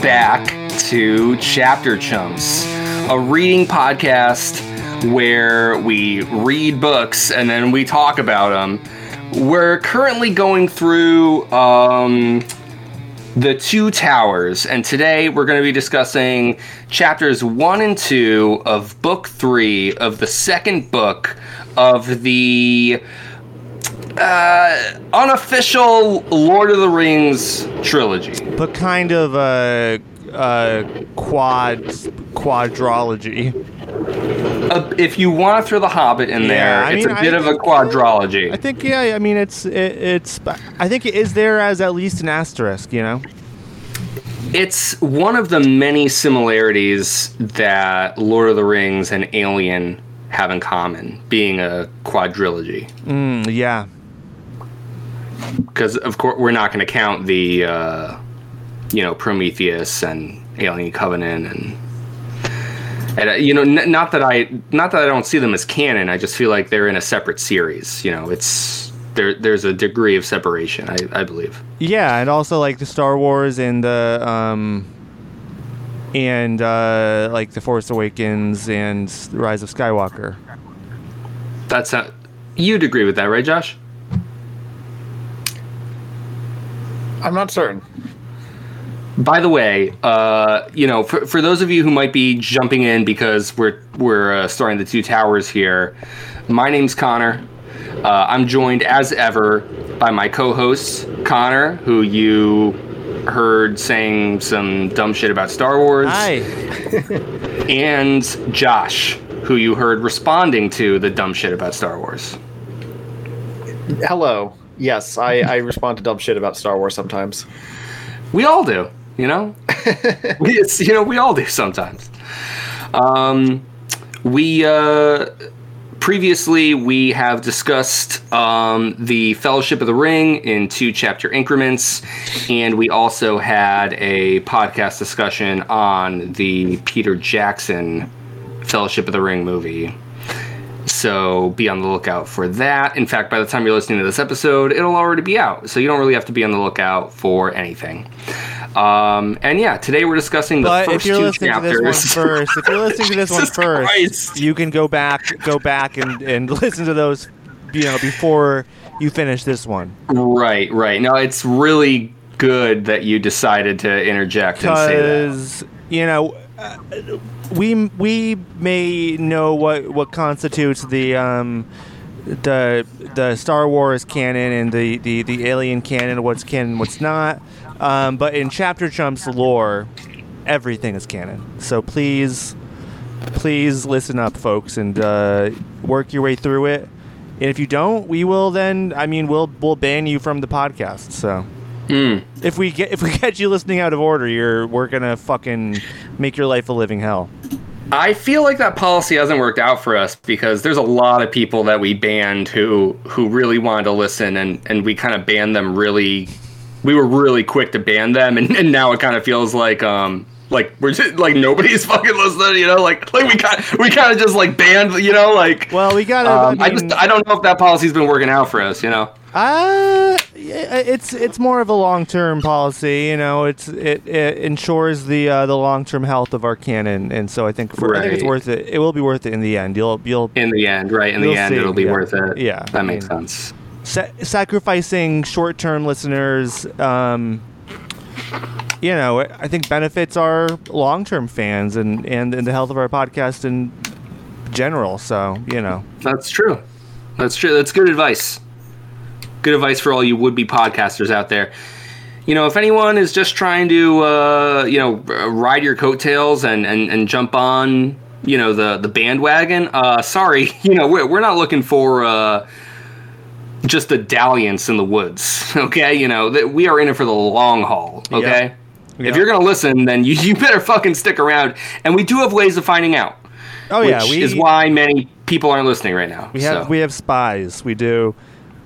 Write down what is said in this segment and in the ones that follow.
back to Chapter Chumps, a reading podcast where we read books and then we talk about them. We're currently going through um, the Two Towers, and today we're going to be discussing chapters one and two of book three of the second book of the uh, unofficial Lord of the Rings trilogy. but kind of a, a quad quadrology. Uh, if you want to throw the Hobbit in there, it's mean, a bit I of a quadrology. I think yeah. I mean, it's it, it's. I think it is there as at least an asterisk. You know. It's one of the many similarities that Lord of the Rings and Alien have in common, being a quadrilogy. Mm, yeah. Because of course we're not going to count the, uh, you know, Prometheus and Alien Covenant and. And, uh, you know, n- not that I, not that I don't see them as canon. I just feel like they're in a separate series. You know, it's there. There's a degree of separation. I, I believe. Yeah, and also like the Star Wars and the um and uh like the Force Awakens and Rise of Skywalker. That's not. You'd agree with that, right, Josh? I'm not certain. By the way, uh, you know, for, for those of you who might be jumping in because we're we're uh, starting the two towers here, my name's Connor. Uh, I'm joined as ever by my co-hosts, Connor, who you heard saying some dumb shit about Star Wars, Hi. and Josh, who you heard responding to the dumb shit about Star Wars. Hello. Yes, I, I respond to dumb shit about Star Wars sometimes. We all do, you know. we, it's, you know, we all do sometimes. Um, we uh, previously we have discussed um, the Fellowship of the Ring in two chapter increments, and we also had a podcast discussion on the Peter Jackson Fellowship of the Ring movie. So be on the lookout for that. In fact, by the time you're listening to this episode, it'll already be out. So you don't really have to be on the lookout for anything. Um, and yeah, today we're discussing the But first if you're two listening to chapters. this one first, if you're listening to this one first, Christ. you can go back go back and, and listen to those you know before you finish this one. Right, right. No, it's really good that you decided to interject and say that. because you know we we may know what what constitutes the um the the Star Wars canon and the the, the alien canon what's canon what's not. Um, but in chapter chumps lore everything is canon. So please please listen up folks and uh, work your way through it. And if you don't we will then I mean we'll we'll ban you from the podcast so Hmm. if we get if we get you listening out of order, you're we're gonna fucking make your life a living hell. I feel like that policy hasn't worked out for us because there's a lot of people that we banned who who really wanted to listen and and we kind of banned them really we were really quick to ban them and, and now it kind of feels like um like we're just like nobody's fucking listening, you know, like like we kind we kind of just like banned, you know, like Well, we gotta. um, I, I, just I don't know if that policy's been working out for us, you know. Uh, it's it's more of a long term policy. You know, it's it, it ensures the uh, the long term health of our canon, and so I think for I think it's worth it. It will be worth it in the end. You'll you'll In the end, right? In the end, see, it'll be yeah. worth it. Yeah, that I makes mean- sense. sa- sacrificing short term listeners. Um, you know, I think benefits our long term fans and, and and the health of our podcast in general. So you know, That's true. That's true. That's good advice. Good advice for all you would-be podcasters out there. You know, if anyone is just trying to, uh, you know, ride your coattails and, and, and jump on, you know, the the bandwagon, uh, sorry, you know, we're, we're not looking for uh, just a dalliance in the woods. Okay, you know, that we are in it for the long haul. Okay. Yeah. If you're gonna listen, then you, you better fucking stick around. And we do have ways of finding out oh which yeah, we is why many people aren't listening right now. We have so. we have spies. We do,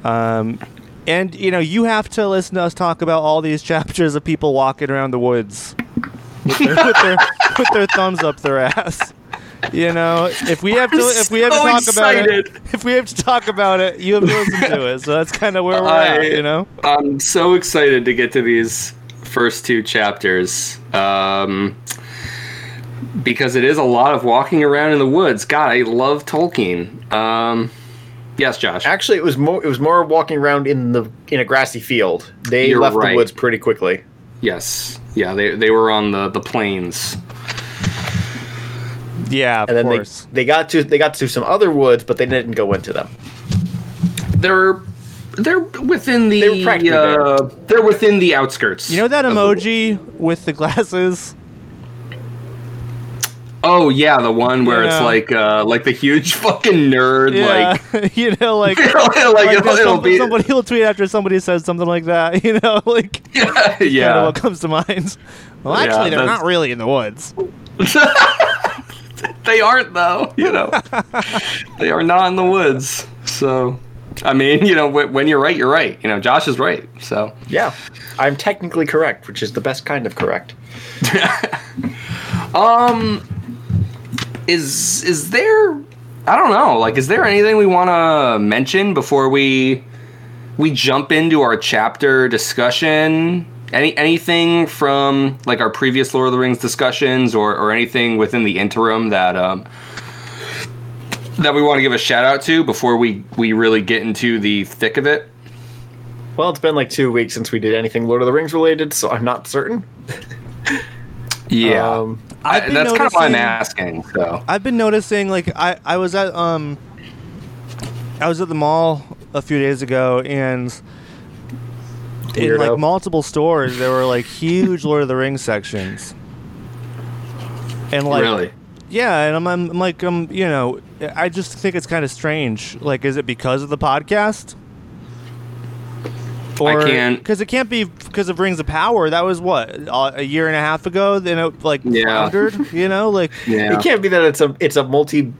um, and you know you have to listen to us talk about all these chapters of people walking around the woods with their with their, with their thumbs up their ass. You know, if we have to if we have to so talk about it, if we have to talk about it, you have to listen to it. So that's kind of where we're I- at. You know. I'm so excited to get to these first two chapters. Um, because it is a lot of walking around in the woods. God, I love Tolkien. Um, yes, Josh. Actually, it was more. It was more walking around in the in a grassy field. They You're left right. the woods pretty quickly. Yes. Yeah, they, they were on the, the plains. Yeah, of and then they, course. they got to they got to some other woods, but they didn't go into them. They're they're within the They were practically uh, they're within the outskirts. you know that of the- emoji with the glasses? oh yeah, the one where it's like uh like the huge fucking nerd Yeah, like you know, like, like, like it'll, it'll some- be somebody will tweet after somebody says something like that. You know, like yeah, kind of yeah. what comes to mind. Well, Yeah, actually, they're that's- not really in the woods. they aren't though you know they are not in the woods so i mean you know when you're right you're right. You know josh is right so. Yeah, I'm technically correct, which is the best kind of correct. um is is there i don't know like is there anything we want to mention before we we jump into our chapter discussion? Any anything from like our previous lord of the rings discussions or or anything within the interim that um that we want to give a shout out to before we we really get into the thick of it? Well, it's been like two weeks since we did anything Lord of the Rings related, so I'm not certain. yeah. Um, I, that's kind of why I'm asking so. I've been noticing, like, I I was at um, I was at the mall a few days ago, and in Weirdo. like multiple stores, there were like huge Lord of the Rings sections, and like really Yeah, and I'm, I'm, I'm like, um, you know, I just think it's kind of strange. Like, is it because of the podcast? I can't- because it can't be because of Rings of Power. That was what a a year and a half ago. Then it like Yeah. You know, like yeah It can't be that it's a it's a multi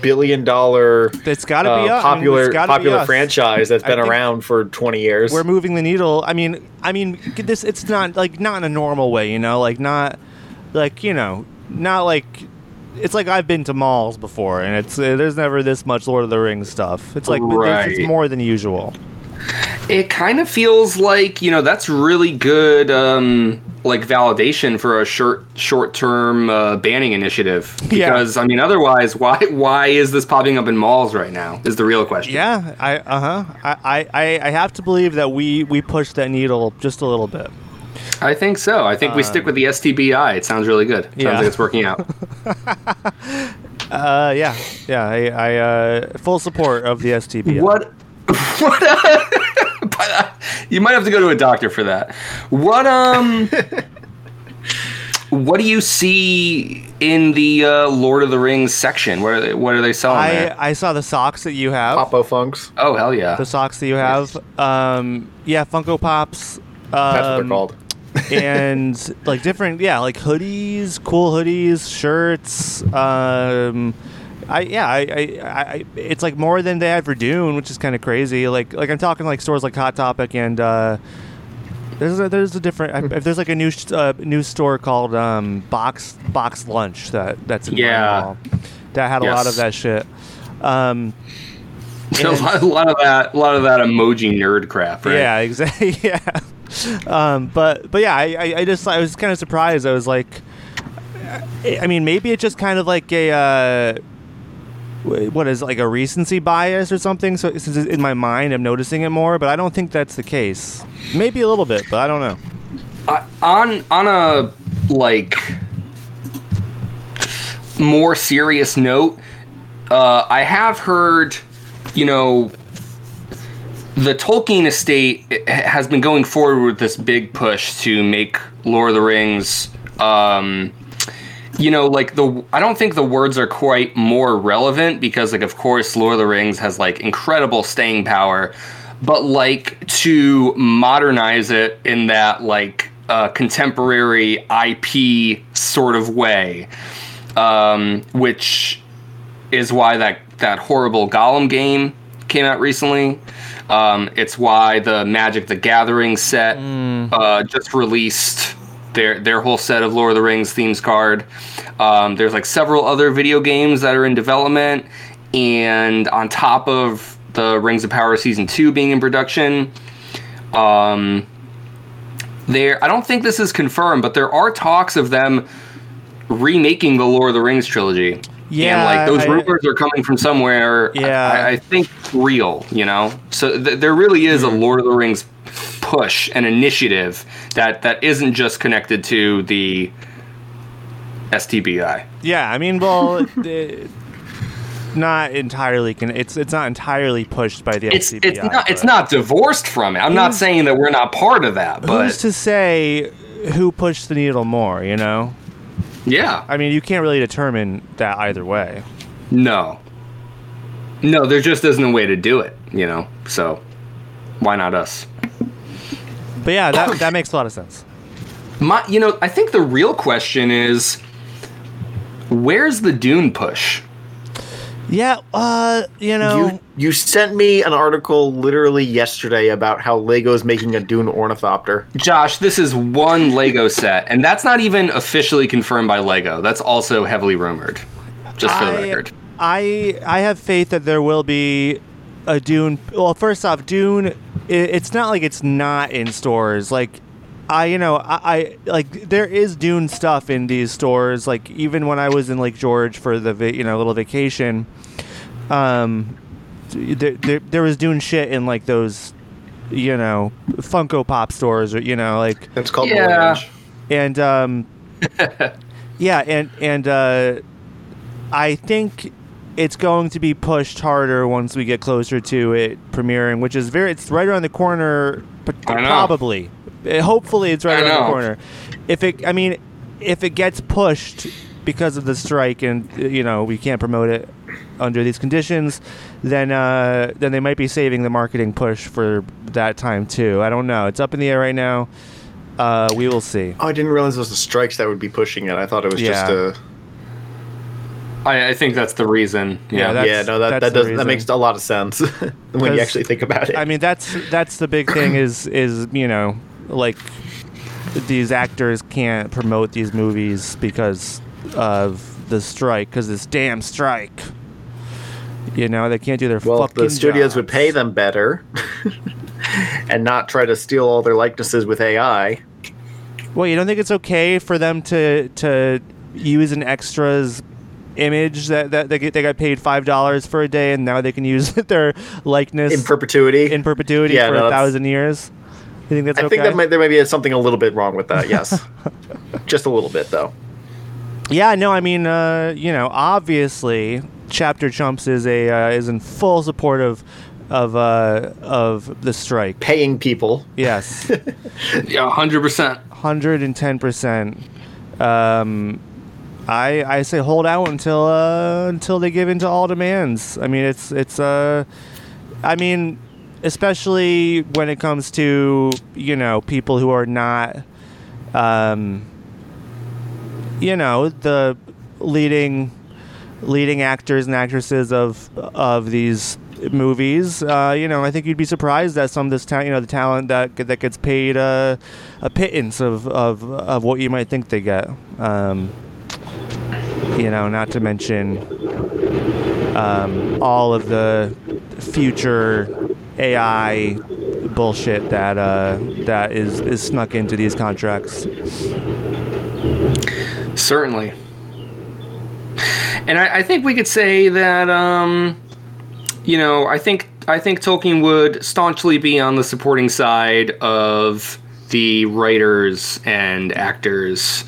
billion dollar it's got to uh, be us. I popular it's gotta be popular us. franchise that's been around for 20 years. We're moving the needle. I mean, I mean, this. It's not like not in a normal way. You know, like not like you know, not like. It's like I've been to malls before, and it's uh, there's never this much Lord of the Rings stuff. It's like there's- it's more than usual. It kind of feels like you know that's really good, um, like validation for a short short term uh, banning initiative. Yeah. Because I mean, otherwise, why why is this popping up in malls right now? Is the real question. Yeah, I uh huh. I, I I have to believe that we we pushed that needle just a little bit. I think so. I think we stick with the STBI. It sounds really good. Sounds yeah. like it's working out. Uh, yeah, yeah. I, I uh, full support of the STBI. What? What? Uh, but, uh, you might have to go to a doctor for that. What? Um. what do you see in the uh, Lord of the Rings section? What are they, what are they selling I there? I saw the socks that you have. Popo Funks. Oh hell yeah! The socks that you have. Um, yeah, Funko Pops. Um, That's what they're called. And like different, yeah, like hoodies, cool hoodies, shirts. Um, I yeah, I, I, I it's like more than they had for Dune, which is kind of crazy. Like like I'm talking like stores like Hot Topic and uh, there's a, there's a different if there's like a new sh- uh, new store called um, Box Box Lunch that that's in Yeah. that had a lot of that shit. Um, a, lot, a lot of that, a lot of that emoji nerd crap, right? Yeah, exactly. Yeah. Um, but but yeah, I, I, I just I was kind of surprised. I was like, I mean, maybe it's just kind of like a uh, what is it, like a recency bias or something. So since in my mind, I'm noticing it more. But I don't think that's the case. Maybe a little bit, but I don't know. Uh, on on a like more serious note, uh, I have heard, you know, the Tolkien estate has been going forward with this big push to make Lord of the Rings. Um, you know, like the I don't think the words are quite more relevant because, like, of course, Lord of the Rings has like incredible staying power, but like to modernize it in that like uh, contemporary IP sort of way, um, which is why that that horrible Gollum game came out recently. Um, it's why the Magic the Gathering set uh, just released their their whole set of Lord of the Rings themes card. Um, there's like several other video games that are in development, and on top of the Rings of Power season two being in production, um, there. I don't think this is confirmed, but there are talks of them remaking the Lord of the Rings trilogy. Yeah, and like those I- rumors are coming from somewhere. Yeah. I, I think real. You know, so th- there really is a mm-hmm. Lord of the Rings push and initiative that that isn't just connected to the STBI. Yeah, I mean, well, not entirely. Con- it's it's not entirely pushed by the It's LCBI. it's not it's not divorced from it. I'm not saying that we're not part of that, Who's but to say who pushed the needle more? You know, yeah, I mean, you can't really determine that either way. no, no, there just isn't a way to do it. You know, so why not us? But yeah, that that makes a lot of sense. My, you know, I think the real question is, where's the Dune push? Yeah, uh, you know, You you sent me an article literally yesterday about how Lego's making a Dune ornithopter. Josh, this is one Lego set, and that's not even officially confirmed by Lego. That's also heavily rumored. Just for the I, record. I I have faith that there will be a Dune. Well, first off, Dune. i it's not like it's not in stores. Like, I you know I, I like there is Dune stuff in these stores. Like even when I was in Lake George for the va- you know little vacation, um, there, there there was Dune shit in like those you know Funko Pop stores or you know like It's called Yeah. Orange. and um, yeah, and and uh, I think it's going to be pushed harder once we get closer to it premiering, which is very. It's right around the corner, p- I know. probably. Uh, Hopefully, it's right I around the corner. If it, I mean, if it gets pushed because of the strike, and uh, you know we can't promote it under these conditions, then uh, then they might be saving the marketing push for that time too. I don't know. It's up in the air right now. Uh, we will see. Oh, I didn't realize it was the strikes that would be pushing it. I thought it was just Yeah. a I, I think that's the reason. Yeah, Yeah. that- yeah. No, that that does that makes a lot of sense when 'Cause, you actually think about it. I mean, that's that's the big thing is is you know like these actors can't promote these movies because of the strike because this damn strike. You know they can't do their well, fucking the studios would pay them better and not try to steal all their likenesses with AI. Well, you don't think it's okay for them to to use an extra's image that, that they get they got paid five dollars for a day and now they can use their likeness In perpetuity. in perpetuity Yeah, for no, a thousand years. You think that's I okay? think that might, there might be something a little bit wrong with that. Yes, just a little bit though. Yeah, no, I mean, uh, you know, obviously, Chapter Chumps is a uh, is in full support of of uh, of the strike. Paying people. Yes, Yeah, hundred percent. hundred and ten percent. Um, I I say hold out until uh, until they give in to all demands. I mean, it's it's uh, I mean, especially when it comes to you know people who are not, um, you know, the leading leading actors and actresses of of these movies. Uh, you know, I think you'd be surprised at some of this talent. You know, the talent that that gets paid a pittance of, of of what you might think they get. Um, you know, not to mention um, all of the future AI bullshit that uh, that is is snuck into these contracts. Certainly. And I, I think we could say that, um, you know, I think I think Tolkien would staunchly be on the supporting side of the writers and actors,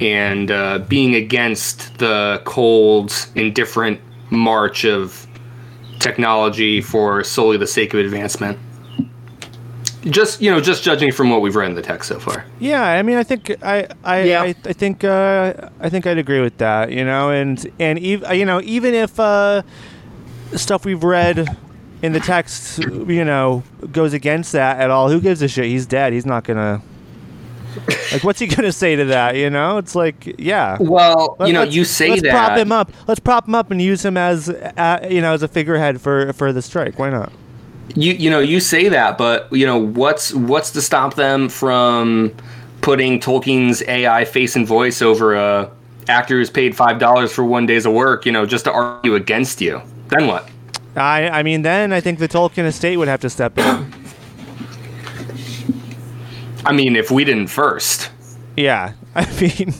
and uh, being against the cold, indifferent march of technology for solely the sake of advancement. Just you know, just judging from what we've read in the text so far. Yeah, I mean, I think I, I, Yeah. I, I think, uh, I think I'd agree with that. You know, and and ev- you know, even if uh, stuff we've read in the text, you know, goes against that at all, who gives a shit? He's dead. He's not gonna. Like, what's he gonna say to that? You know, it's like, yeah. Well, Let- you know, you say let's that. prop him up. Let's prop him up and use him as, uh, you know, as a figurehead for for the strike. Why not? you you know you say that but you know what's what's to stop them from putting tolkien's ai face and voice over a actor who's paid five dollars for one day's of work you know just to argue against you then what I, I mean, then I think the Tolkien estate would have to step in. I mean, if we didn't first, Yeah, I mean,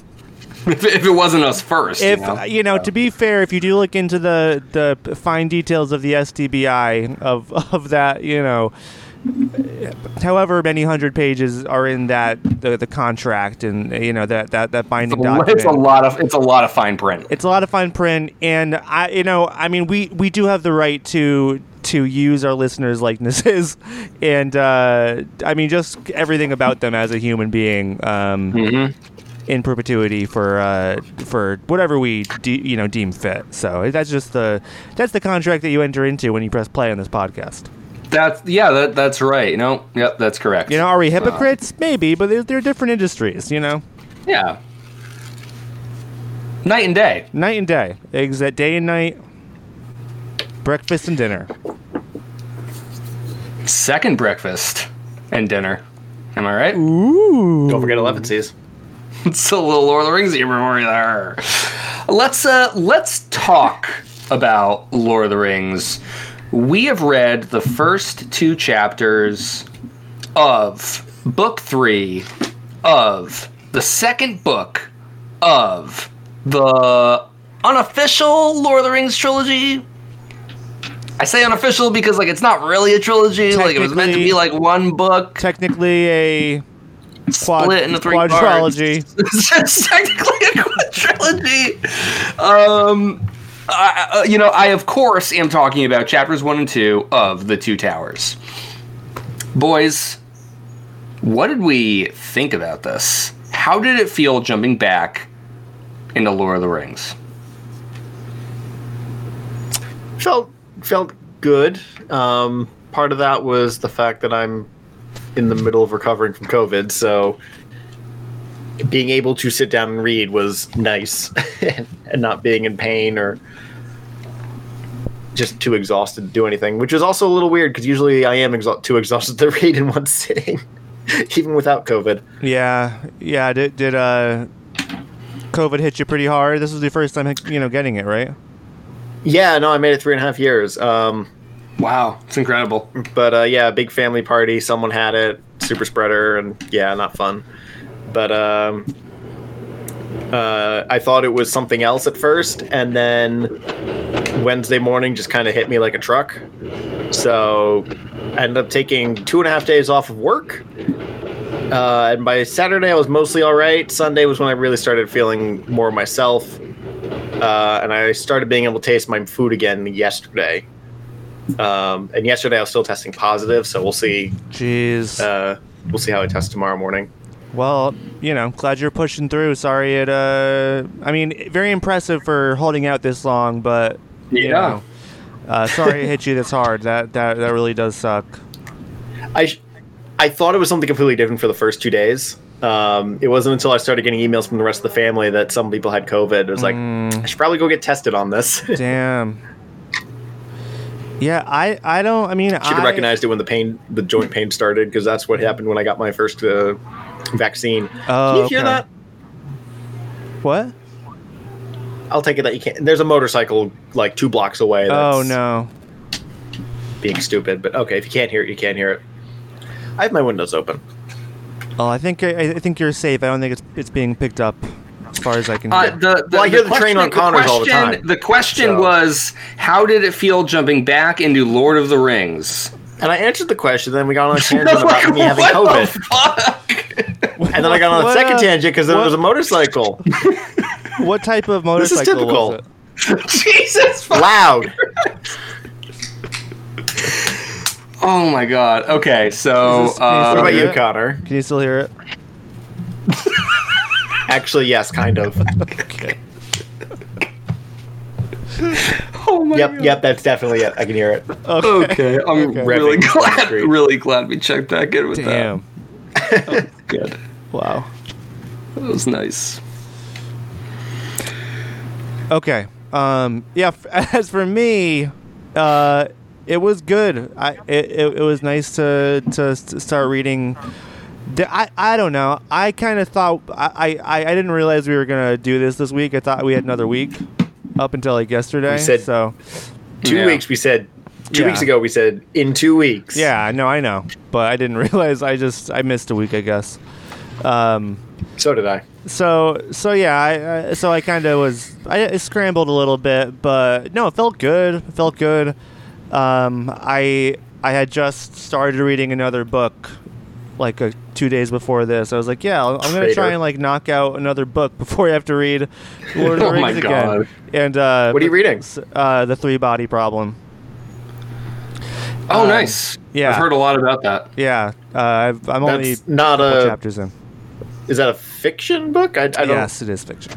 if, if it wasn't us first, if you know? you know, to be fair, if you do look into the the fine details of the STBI of of that, you know, however many hundred pages are in that the, the contract and you know that that that binding document. it's a lot of it's a lot of fine print. it's a lot of fine print and i you know i mean we we do have the right to to use our listeners likenesses and uh i mean just everything about them as a human being um in perpetuity for uh for whatever we de- you know deem fit so that's just the that's the contract that you enter into when you press play on this podcast That's yeah, that, that's right. No, yep, that's correct. you know are we hypocrites maybe but they're, they're different industries you know yeah. Night and day. night and day exact day and night breakfast and dinner Second breakfast and dinner. Am I right? Ooh. Don't forget Elevenses. It's a little Lord of the Rings memory there. Let's uh let's talk about Lord of the Rings. We have read the first two chapters of book three of the second book of the unofficial Lord of the Rings trilogy. I say unofficial because like it's not really a trilogy. Like it was meant to be like one book technically a quad- split into three quadrology. parts. it's technically a quadrilogy. Um, I- you know, I of course am talking about chapters one and two of the Two Towers. Boys, what did we think about this? How did it feel jumping back into Lord of the Rings? Felt felt good. Um, part of that was the fact that I'm in the middle of recovering from COVID, so being able to sit down and read was nice, and not being in pain or just too exhausted to do anything. Which is also a little weird because usually I am exa- too exhausted to read in one sitting, even without COVID. Yeah, yeah. Did did uh, COVID hit you pretty hard? This was the first time you know getting it, right? Yeah, no, I made it three and a half years. Um, Wow, it's incredible. But uh, yeah, big family party. Someone had it, super spreader, and yeah, not fun. But um, uh, I thought it was something else at first, and then Wednesday morning just kind of hit me like a truck. So I ended up taking two and a half days off of work. Uh, and by Saturday, I was mostly all right. Sunday was when I really started feeling more myself. Uh, and I started being able to taste my food again yesterday. Um, and yesterday I was still testing positive, so we'll see. Jeez. Uh, we'll see how I test tomorrow morning. Well, you know, glad you're pushing through. Sorry it. Uh, I mean, very impressive for holding out this long, but you Yeah. know, uh, sorry it hit you this hard. That that that really does suck. I sh- I thought it was something completely different for the first two days. Um, it wasn't until I started getting emails from the rest of the family that some people had COVID. It was like I should probably go get tested on this. Damn. Yeah, I I don't. I mean, I should have recognized it when the pain, the joint pain started, because that's what happened when I got my first uh, vaccine. Oh, Can you hear that? What? I'll take it that you can't. There's a motorcycle like two blocks away. That's Oh no. being stupid. But okay, if you can't hear it, you can't hear it. I have my windows open. Oh, I think I, I think you're safe. I don't think it's it's being picked up as far as I can. Uh, tell. the, the, Well, I hear the train on question- Connors all the time, The question so- was, how did it feel jumping back into Lord of the Rings? And I answered the question. Then we got on a tangent about me having COVID. The fuck? And then I got on a second uh, tangent because there what- was a motorcycle. what type of motorcycle? This is motorcycle was typical. it? Jesus. Loud. Oh my god. Okay, so Is this- uh, What about you, it? Connor? Can you still hear it? Actually, yes, kind of. Okay. oh my Yep, god. yep, yep, that's definitely it. I can hear it. Okay, I'm Okay. really Revving down the glad. Really glad we checked back in with Damn. that. Good. Wow. That was nice. Okay. Um. Yeah. f- As for me, uh, it was good. I it, it, it was nice to to s- start reading. I, I don't know. I kind of thought I, I I didn't realize we were gonna do this this week. I thought we had another week up until like yesterday. We said- so. Two Yeah. weeks we said Two Yeah. weeks ago, we said in two weeks. Yeah, no, I know, but I didn't realize. I just I missed a week, I guess. Um, So did I. so so yeah, I, I so I kind of was I scrambled a little bit, but no, it felt good. It felt good. Um, I I had just started reading another book like uh two days before this. I was like, yeah, I'm gonna Traitor. try and like knock out another book before I have to read Lord of the Oh Rings my again. God. And uh, What are you reading? Uh, the Three Body Problem. Oh, Um, nice. yeah. I've heard a lot about that. Yeah, uh, I've, I'm only not a. chapters in. Is that a fiction book? I, I don't. Yes, it is fiction.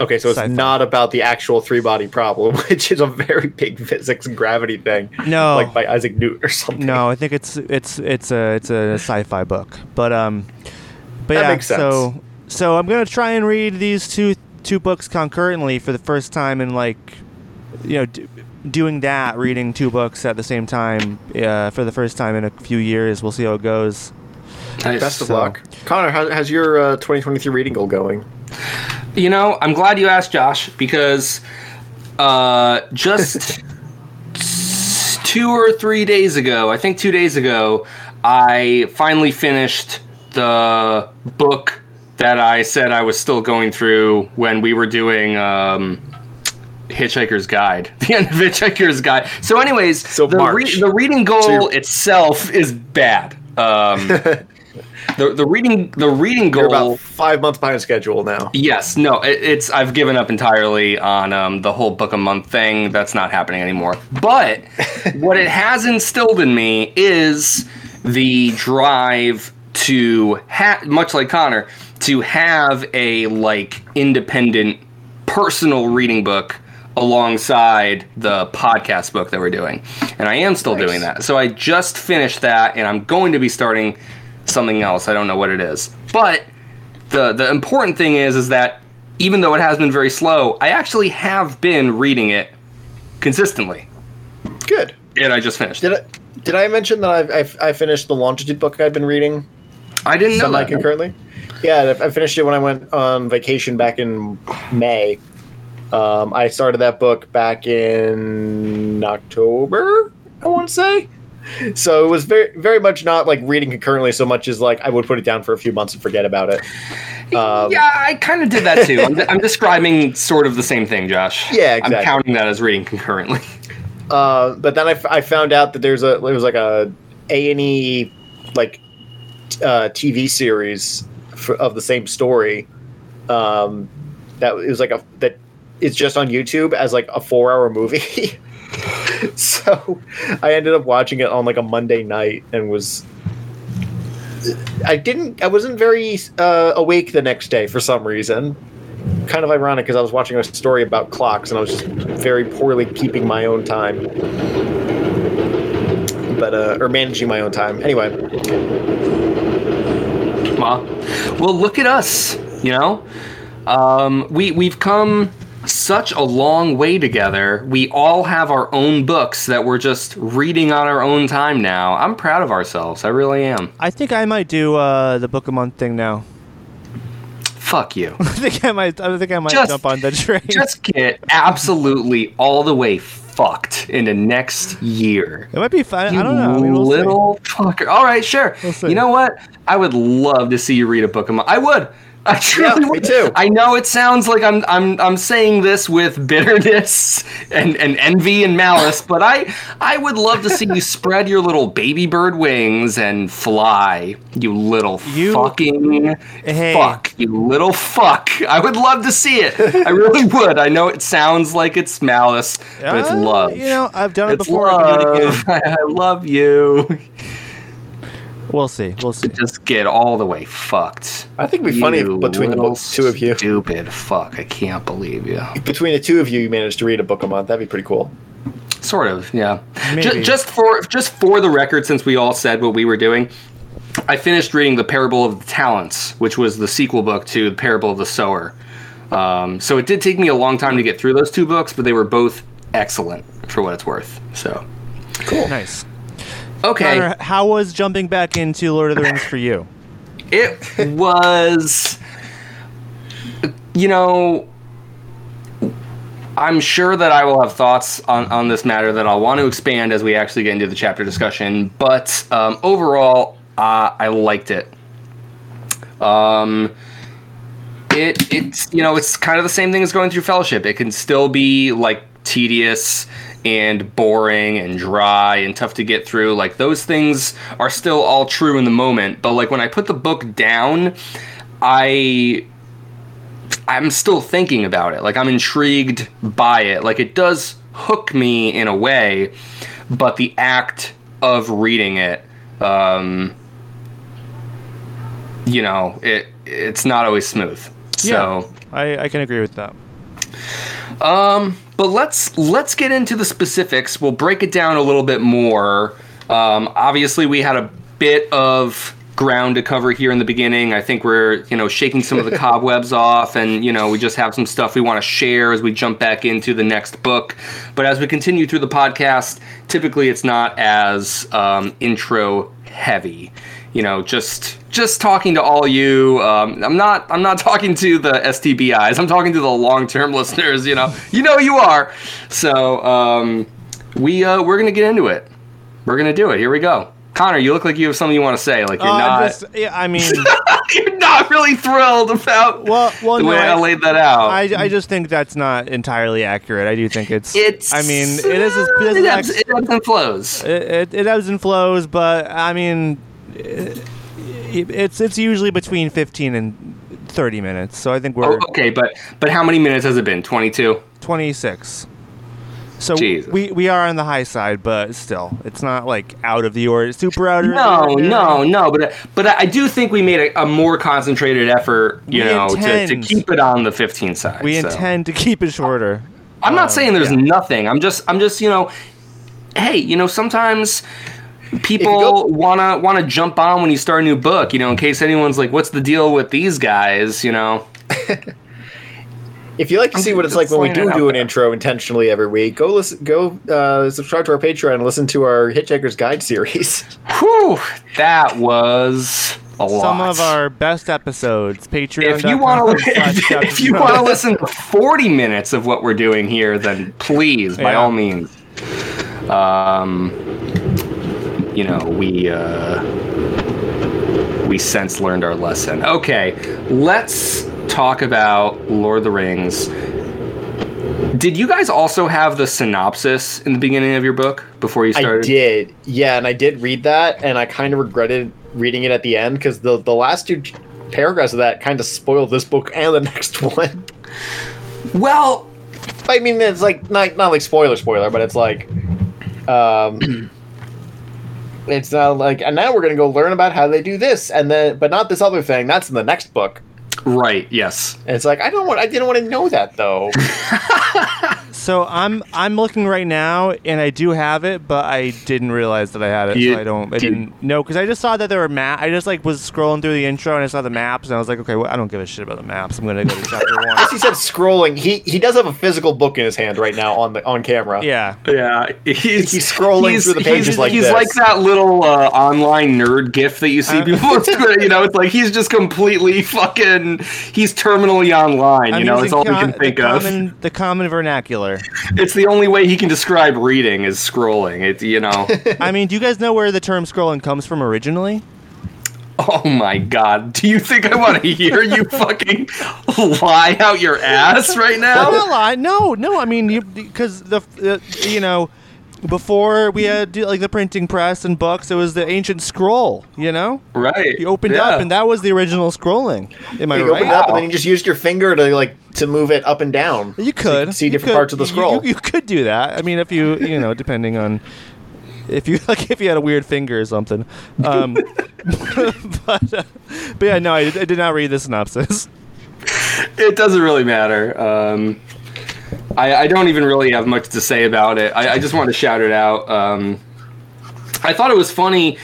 Okay, so it's Sci-fi. not about the actual three body problem, which is a very big physics and gravity thing. No. like by Isaac Newton or something. No, I think it's it's it's a it's a sci-fi book, but um, but That yeah. makes sense. So so I'm gonna try and read these two two books concurrently for the first time in like, you know, d- doing that, reading two books at the same time uh, for the first time in a few years. We'll see how it goes. Nice. Best of So- luck, Connor. How, how's your uh, 2023 reading goal going? You know, I'm glad you asked, Josh, because uh, just two or three days ago, I think two days ago, I finally finished the book that I said I was still going through when we were doing um, Hitchhiker's Guide, the end of Hitchhiker's Guide. So, anyways, So the, March. the reading goal So itself is bad. Um, the the reading the reading You're goal. about five months behind schedule now. Yes, no, it, it's I've given up entirely on um, the whole book a month thing. That's not happening anymore. But what it has instilled in me is the drive to ha- much like Connor to have a like independent personal reading book alongside the podcast book that we're doing. And I am still Nice. doing that. So I just finished that and I'm going to be starting something else. I don't know what it is. But the the important thing is is that even though it has been very slow, I actually have been reading it consistently. Good. And I just finished. Did I did I mention that I've, I've I finished the longitude book I've been reading I didn't know that. concurrently? Yeah, I finished it when I went on vacation back in May. Um, I started that book back in October. I want to say. So it was very very much not like reading concurrently so much as like I would put it down for a few months and forget about it. Um, yeah, I kind of did that too. I'm, I'm describing sort of the same thing, Josh. Yeah, I'm counting that as reading concurrently. Uh, but then I, f- I found out that there's a there was like a A and E like uh, TV series for, of the same story. Um, that it was like a that it's just on YouTube as like a four hour movie. so I ended up watching it on like a Monday night and was. I didn't. I wasn't very uh, awake the next day for some reason. Kind of ironic because I was watching a story about clocks and I was just very poorly keeping my own time, but uh, or managing my own time. Anyway, Ma. Well, look at us. You know, um, we we've come such a long way together. We all have our own books that we're just reading on our own time now. I'm proud of ourselves. I really am. I think I might do uh, the book a month thing now. Fuck you. I think I might. I think I might Just- jump on the train. just get absolutely all the way fucked into next year. it might be fun. You I don't know. I mean, we'll see. little fucker. All right, sure. We'll you know what? I would love to see you read a book a month. I would. I truly me would. too. I know it sounds like I'm I'm I'm saying this with bitterness and, and envy and malice, but I I would love to see you spread your little baby bird wings and fly, you little You- fucking Hey. fuck, you little fuck. I would love to see it. I really would. I know it sounds like it's malice, but it's Uh, love. You know, I've done it It's before. I love. again. I love you. We'll see. We'll see. Just get all the way fucked. I think it'd be funny if You between the little bo- two of you, Stupid fuck. I can't believe you. between the two of you, you managed to read a book a month. That'd be pretty cool. Sort of, yeah. Maybe. Ju- just for just for the record, since we all said what we were doing, I finished reading the Parable of the Talents, which was the sequel book to the Parable of the Sower. Um, so it did take me a long time to get through those two books, but they were both excellent for what it's worth. So cool, Nice. Okay, Connor, how was jumping back into Lord of the Rings for you? it was you know I'm sure that I will have thoughts on, on this matter that I'll want to expand as we actually get into the chapter discussion. But um, overall, uh, I liked it. Um, it it's you know it's kind of the same thing as going through Fellowship. It can still be like tedious and boring and dry and tough to get through. Like those things are still all true in the moment. But like when I put the book down, I I'm still thinking about it. Like I'm intrigued by it. Like it does hook me in a way, but the act of reading it, um, you know, it it's not always smooth. So yeah, I, I can agree with that. um, but let's let's get into the specifics. We'll break it down a little bit more. Um, obviously, we had a bit of ground to cover here in the beginning. I think we're you know shaking some of the cobwebs off, and you know we just have some stuff we want to share as we jump back into the next book. But as we continue through the podcast, typically it's not as um, intro heavy. You know, just just talking to all you. Um, I'm not I'm not talking to the STBIs. I'm talking to the long term listeners. You know, you know you are. So um, we uh, we're gonna get into it. We're gonna do it. Here we go. Connor, you look like you have something you want to say. Like you're Uh, not just, yeah, I mean, you're not really thrilled about well, well, the no, way I, I, laid that out. I, I just think that's not entirely accurate. I do think it's. it's I mean, it is. It, is it, ebbs, it ebbs and flows. it, it, it ebbs and flows, but I mean, it's it's usually between fifteen and thirty minutes. So I think we're Oh, okay, but but how many minutes has it been? Twenty two. twenty six. So Jesus. we we are on the high side, but still, it's not like out of the order, super out of the No, ordinary. no, no. But but I do think we made a, a more concentrated effort, you We know, to, to keep it on the 15 side. We so. intend to keep it shorter. I'm not um, saying there's yeah. nothing. I'm just I'm just you know, hey, you know, sometimes go- people wanna wanna jump on when you start a new book. You know, in case anyone's like, what's the deal with these guys? You know. If you like to I'm see what it's like when we do do an there. intro intentionally every week, go listen, go uh, subscribe to our Patreon and listen to our Hitchhiker's Guide series. Whew, that was a lot. Some of our best episodes. Patreon. if you want to if, if you want to listen to 40 minutes of what we're doing here then please by Yeah. all means um you know we uh we since learned our lesson okay let's talk about lord of the rings did you guys also have the synopsis in the beginning of your book before you started? I did, yeah, and I did read that, and I kind of regretted reading it at the end because the the last two paragraphs of that kind of spoiled this book and the next one. well I mean, it's like not not like spoiler spoiler, but it's like, um, it's not like, and now we're gonna go learn about how they do this, and then but not this other thing. That's in the next book. right yes And it's like I don't want, I didn't want to know that though. So I'm I'm looking right now, and I do have it, but I didn't realize that I had it. You- so I don't. I dude. didn't know because I just saw that there were map. I just like was scrolling through the intro and I saw the maps, and I was like, okay, well, I don't give a shit about the maps. I'm gonna go to chapter one. As he said scrolling. He he does have a physical book in his hand right now on the on camera. Yeah. Yeah, he's, He's scrolling through the pages he's, like he's this. like that little uh, online nerd gif that you see before. you know, it's like he's just completely fucking. He's terminally online. You I'm know, it's using all he com- can think the of. Common, the common vernacular. It's the only way he can describe reading is scrolling. It, you know. I mean, do you guys know where the term scrolling comes from originally? oh my god! Do you think I want to hear you fucking lie out your ass right I'm now? not lying. No, no. I mean, because the, the you know, before we had like the printing press and books, it was the ancient scroll. You know, Right. you opened yeah. up, and that was the original scrolling. Am I You right? opened up and then you just used your finger to like to move it up and down. You could can see You different could- parts of the scroll. You, you could do that. I mean, if you you know, depending on if you like, if you had a weird finger or something. Um, but uh, but yeah, no, I, did- I did not read the synopsis. it doesn't really matter. Um, I, I don't even really have much to say about it. I, I just wanted to shout it out. Um, I thought it was funny.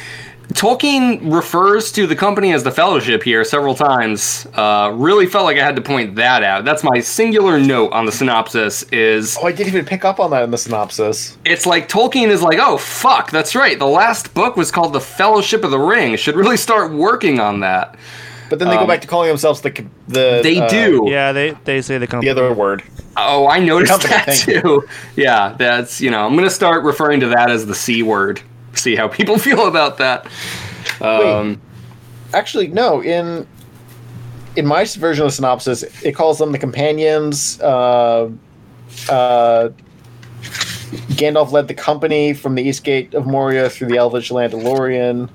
Tolkien refers to the company as the Fellowship here several times. Uh, really felt like I had to point that out. That's my singular note on the synopsis. Is Oh, I didn't even pick up on that in the synopsis. it's like Tolkien is like, oh fuck, that's right. The last book was called The Fellowship of the Ring. Should really start working on that. But then they go Um, back to calling themselves the the They uh, do. Yeah, they they say the the other word. Oh, I noticed Company, that thank you. too. Yeah, that's you know, I'm gonna start referring to that as the c word. See how people feel about that. Um, Actually, no. In in my version of the synopsis, it calls them the companions. Uh, uh, Gandalf led the company from the east gate of Moria through the Elvish land of Lorien.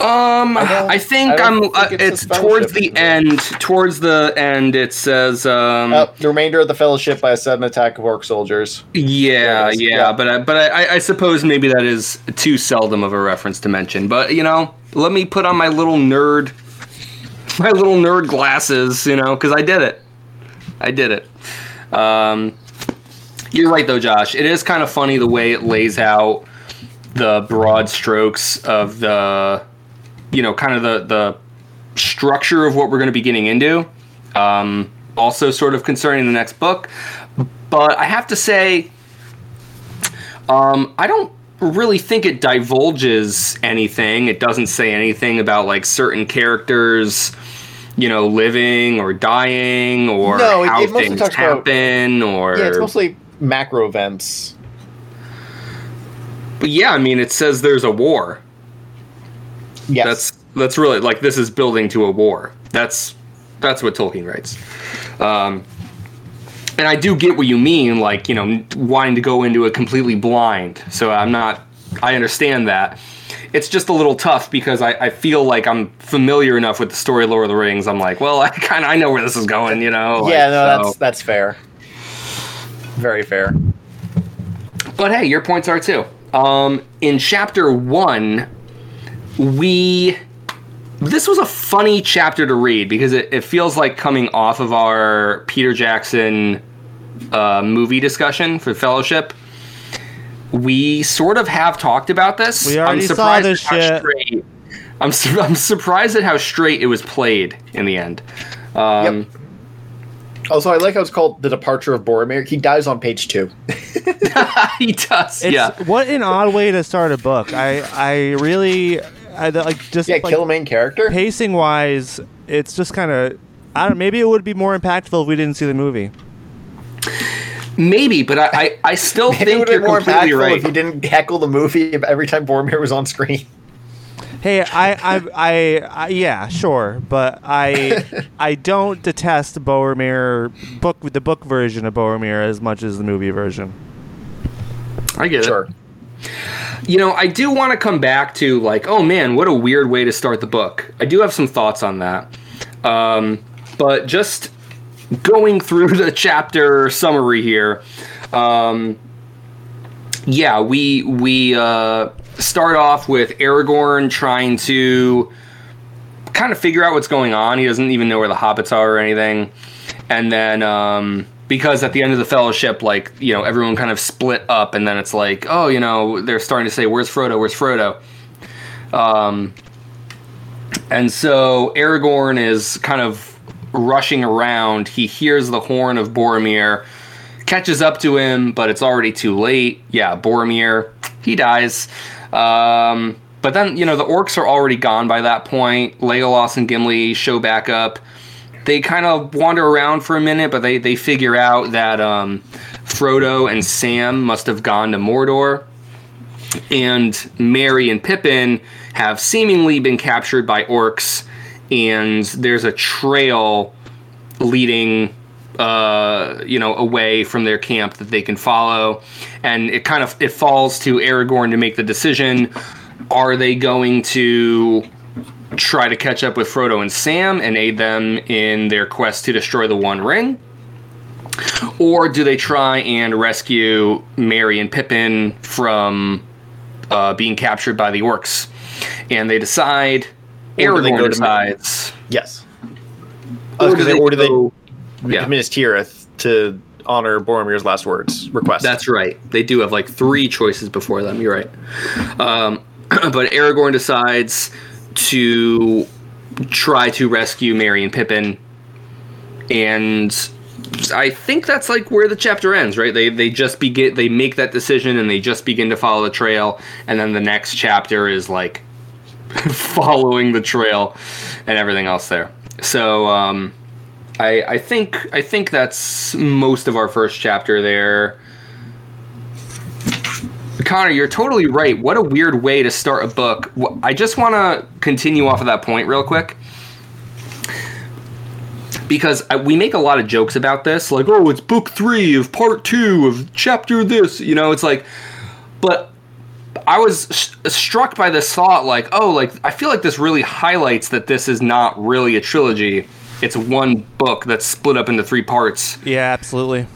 Um, I I, think I I'm. think uh, it's towards the end. Towards the end, it says. Um, Uh, the remainder of the Fellowship by a sudden attack of orc soldiers. yeah, There it is, yeah, yeah. but I, but I, I suppose maybe that is too seldom of a reference to mention. But you know, let me put on my little nerd, my little nerd glasses. You know, because I did it. I did it. Um, you're right though, Josh. It is kind of funny the way it lays out the broad strokes of the, you know, kind of the the structure of what we're going to be getting into. Um, also, sort of concerning the next book, but I have to say, um, I don't really think it divulges anything. It doesn't say anything about like certain characters, you know, living or dying or No, it- how it things talks about- happen or Yeah, it's mostly macro events. But yeah, I mean, it says there's a war. Yes. That's that's really like this is building to a war. That's that's what Tolkien writes. Um, and I do get what you mean, like you know, wanting to go into it completely blind. So I'm not. I understand that. It's just a little tough because I, I feel like I'm familiar enough with the story of Lord of the Rings. I'm like, well, I kind of I know where this is going, you know. yeah, like, no, so- that's that's fair. Very fair. But hey, your points are too. Um, in chapter one, we. This was a funny chapter to read because it, it feels like coming off of our Peter Jackson uh, movie discussion for Fellowship. We sort of have talked about this. We already I'm saw surprised this at how shit. Straight, I'm, su- I'm surprised at how straight it was played in the end. Um, Also, I like how it's called the departure of Boromir. He dies on page two. he does. It's, yeah. What an odd way to start a book. I I really I like just Yeah, like, kill a main character. pacing wise, it's just kind of I don't. Maybe it would be more impactful if we didn't see the movie. Maybe, but I, I, I still Maybe it think would you're have been more completely impactful right. if you didn't heckle the movie every time Boromir was on screen. Hey, I, I, I, I, yeah, sure, but I, I don't detest Boromir book the book version of Boromir as much as the movie version. I get Sure. it. You know, I do want to come back to like, oh man, what a weird way to start the book. I do have some thoughts on that. Um, but just going through the chapter summary here, um, yeah, we we uh, start off with Aragorn trying to kind of figure out what's going on. He doesn't even know where the hobbits are or anything. And then um, because at the end of the fellowship, like you know, everyone kind of split up, and then it's like, oh, you know, they're starting to say, "Where's Frodo? Where's Frodo?" Um, and so Aragorn is kind of rushing around. He hears the horn of Boromir, catches up to him, but it's already too late. Yeah, Boromir, he dies. Um, but then, you know, the orcs are already gone by that point. Legolas and Gimli show back up. They kind of wander around for a minute, but they, they figure out that um, Frodo and Sam must have gone to Mordor. And Merry and Pippin have seemingly been captured by orcs, and there's a trail leading, uh, you know, away from their camp that they can follow, and it kind of it falls to Aragorn to make the decision: are they going to try to catch up with Frodo and Sam and aid them in their quest to destroy the One Ring? Or do they try and rescue Merry and Pippin from uh, being captured by the orcs? And they decide. Or they Aragorn go to- decides. Yes. I was gonna or do they go- Yeah, Minas Tirith to honor Boromir's last words request? that's right. They do have like three choices before them. You're right. Um, but Aragorn decides to try to rescue Merry and Pippin, and I think that's like where the chapter ends, right? They they just begin they make that decision and they just begin to follow the trail, and then the next chapter is like following the trail and everything else there. So um, I, I think I think that's most of our first chapter there. Connor, you're totally right. What a weird way to start a book. I just want to continue off of that point real quick. Because we make a lot of jokes about this, like, oh, it's book three of part two of chapter this. You know, it's like, but I was struck by this thought, like, oh, like, I feel like this really highlights that this is not really a trilogy. It's one book that's split up into three parts. Yeah, absolutely.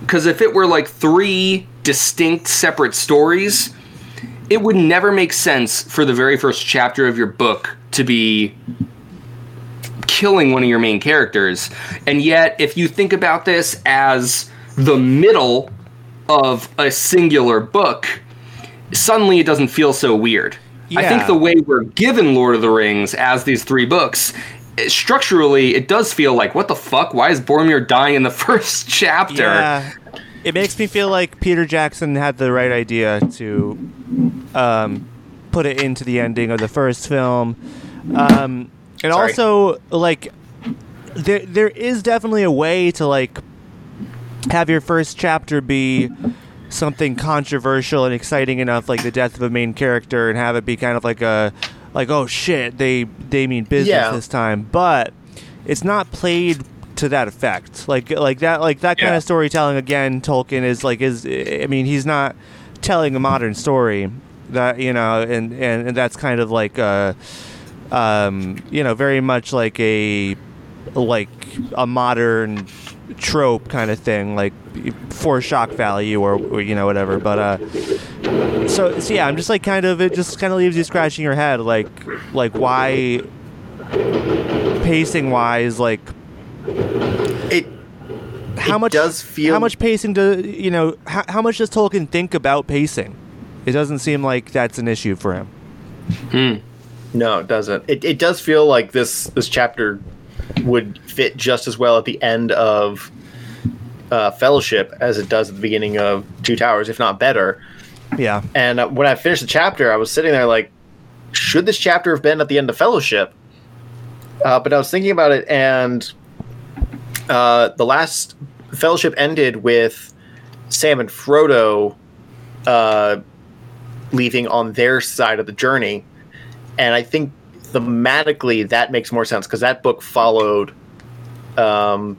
Because if it were like three distinct separate stories, it would never make sense for the very first chapter of your book to be killing one of your main characters. And yet, if you think about this as the middle of a singular book, suddenly it doesn't feel so weird. Yeah. I think the way we're given Lord of the Rings as these three books, structurally, it does feel like, what the fuck? Why is Boromir dying in the first chapter? Yeah it makes me feel like Peter Jackson had the right idea to um, put it into the ending of the first film, um, and Sorry. also like there there is definitely a way to like have your first chapter be something controversial and exciting enough, like the death of a main character, and have it be kind of like a like oh shit they they mean business yeah. this time, but it's not played to that effect. Like like that like that kind of storytelling again. Tolkien is like is I mean he's not telling a modern story that you know and and, and that's kind of like uh um you know very much like a like a modern trope kind of thing like for shock value or, or you know whatever but uh so, so yeah i'm just like kind of it just kind of leaves you scratching your head like like why pacing wise like it how it much does feel how much pacing do you know how, how much does Tolkien think about pacing? It doesn't seem like that's an issue for him. Hmm. No, it doesn't. It it does feel like this this chapter would fit just as well at the end of uh, Fellowship as it does at the beginning of Two Towers, if not better. Yeah. And uh, when I finished the chapter, I was sitting there like, should this chapter have been at the end of Fellowship? Uh, but I was thinking about it, and uh, the last fellowship ended with Sam and Frodo uh, leaving on their side of the journey, and I think thematically that makes more sense because that book followed um,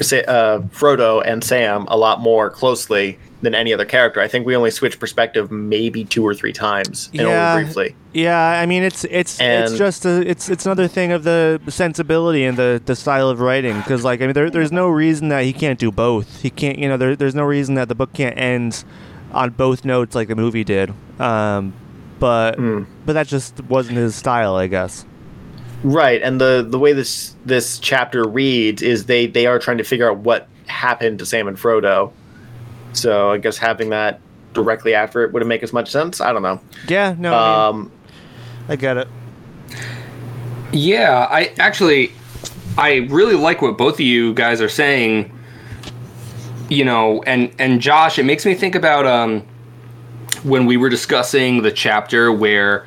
uh, Frodo and Sam a lot more closely than any other character. I think we only switched perspective maybe two or three times, and yeah, only briefly. Yeah, I mean it's it's and it's just a, it's it's another thing of the sensibility and the, the style of writing because like I mean there, there's no reason that he can't do both. He can't you know there, there's no reason that the book can't end on both notes like the movie did. Um, but mm. but that just wasn't his style, I guess. Right, and the the way this this chapter reads is they they are trying to figure out what happened to Sam and Frodo so I guess having that directly after it wouldn't make as much sense. I don't know. Yeah, no. Um, I, mean, I get it. Yeah, I actually, I really like what both of you guys are saying. You know, and and Josh, it makes me think about um when we were discussing the chapter where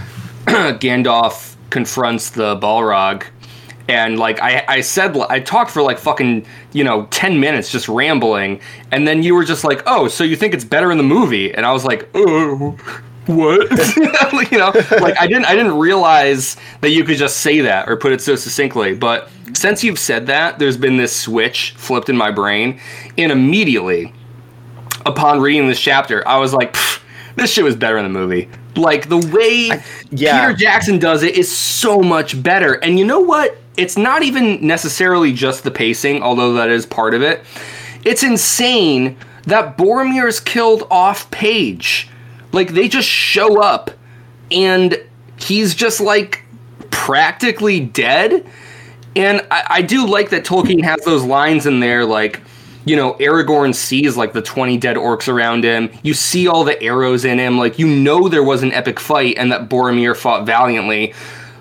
Gandalf confronts the Balrog and like I, I said I talked for like fucking you know 10 minutes just rambling and then you were just like oh so you think it's better in the movie? And I was like oh what? You know like I didn't I didn't realize that you could just say that or put it so succinctly but since you've said that there's been this switch flipped in my brain and immediately upon reading this chapter I was like this shit was better in the movie. Like the way I, yeah. Peter Jackson does it is so much better and you know what it's not even necessarily just the pacing, although that is part of it. It's insane that Boromir is killed off page. Like they just show up and he's just like practically dead. And I, I do like that Tolkien has those lines in there like, you know, Aragorn sees like the 20 dead orcs around him. You see all the arrows in him. Like, you know, there was an epic fight and that Boromir fought valiantly.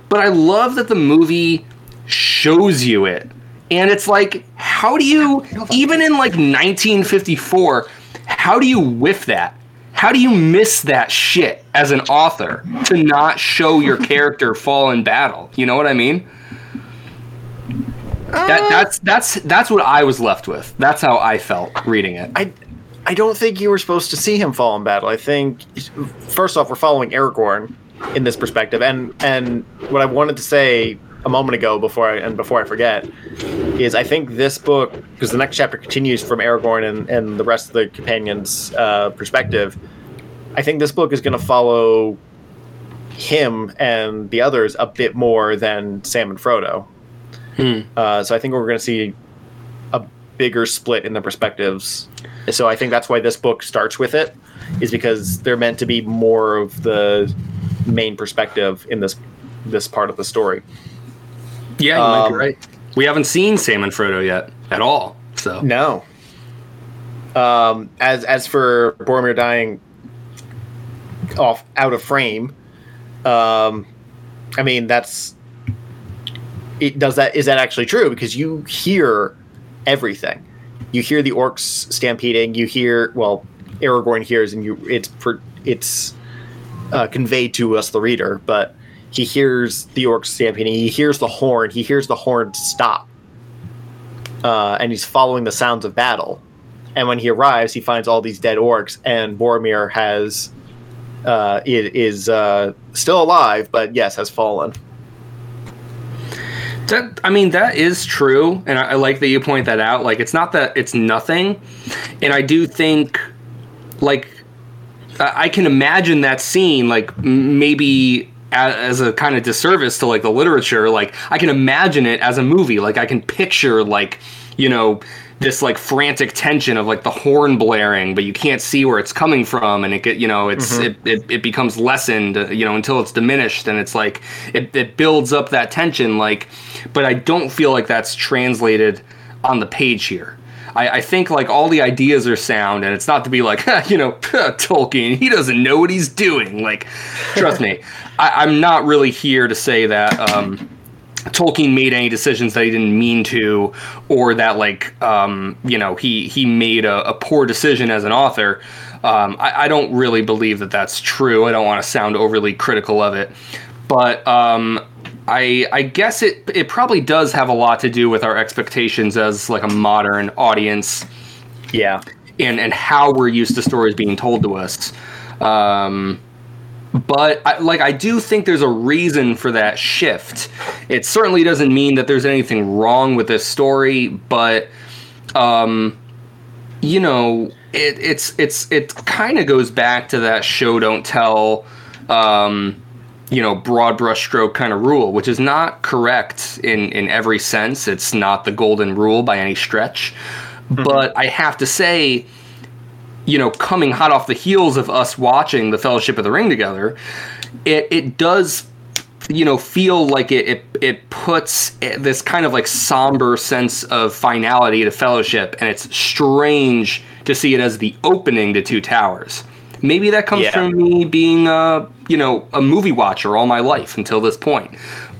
But I love that the movie shows you it. And it's like, how do you, even in like 1954, how do you whiff that? How do you miss that shit as an author to not show your character fall in battle? You know what I mean? That, uh. that's that's that's what I was left with. That's how I felt reading it. I I don't think you were supposed to see him fall in battle. I think first off, we're following Aragorn in this perspective, and and what I wanted to say a moment ago before I and before I forget is I think this book because the next chapter continues from Aragorn and, and the rest of the companions' uh, perspective. I think this book is going to follow him and the others a bit more than Sam and Frodo. Hmm. Uh, so I think we're going to see a bigger split in the perspectives. So I think that's why this book starts with it, is because they're meant to be more of the main perspective in this this part of the story. Yeah, you might be Um, right. We haven't seen Sam and Frodo yet at all. So No. Um, as as for Boromir dying off out of frame, um, I mean that's it. Does that is that actually true? Because you hear everything. You hear the orcs stampeding. You hear well, Aragorn hears, and you it's per, it's uh, conveyed to us, the reader, but he hears the orcs stampeding. He hears the horn. He hears the horn stop uh, and he's following the sounds of battle. And when he arrives, he finds all these dead orcs, and Boromir has uh, is uh, still alive, but yes, has fallen. That I mean that is true, and I, I like that you point that out. Like it's not that it's nothing, and I do think, like, I can imagine that scene, like maybe as a kind of disservice to like the literature. Like I can imagine it as a movie. Like I can picture like you know this like frantic tension of like the horn blaring, but you can't see where it's coming from, and it get you know it's mm-hmm. it, it, it becomes lessened, you know, until it's diminished, and it's like it, it builds up that tension, like, but I don't feel like that's translated on the page here. I, I think like all the ideas are sound, and it's not to be like you know Tolkien, he doesn't know what he's doing. Like, trust me, I, I'm not really here to say that. Um, Tolkien made any decisions that he didn't mean to, or that like um, you know he he made a, a poor decision as an author. Um, I, I don't really believe that that's true. I don't want to sound overly critical of it, but um, I I guess it it probably does have a lot to do with our expectations as like a modern audience Yeah, and and how we're used to stories being told to us. Um, but I, like I do think there's a reason for that shift. It certainly doesn't mean that there's anything wrong with this story, but um, you know, it, it's it's it kind of goes back to that show don't tell. Um, you know, broad brushstroke kind of rule, which is not correct in in every sense. It's not the golden rule by any stretch. Mm-hmm. But I have to say, you know, coming hot off the heels of us watching the Fellowship of the Ring together, it it does you know feel like it it, it puts this kind of like somber sense of finality to fellowship and it's strange to see it as the opening to two towers maybe that comes Yeah. from me being a you know a movie watcher all my life until this point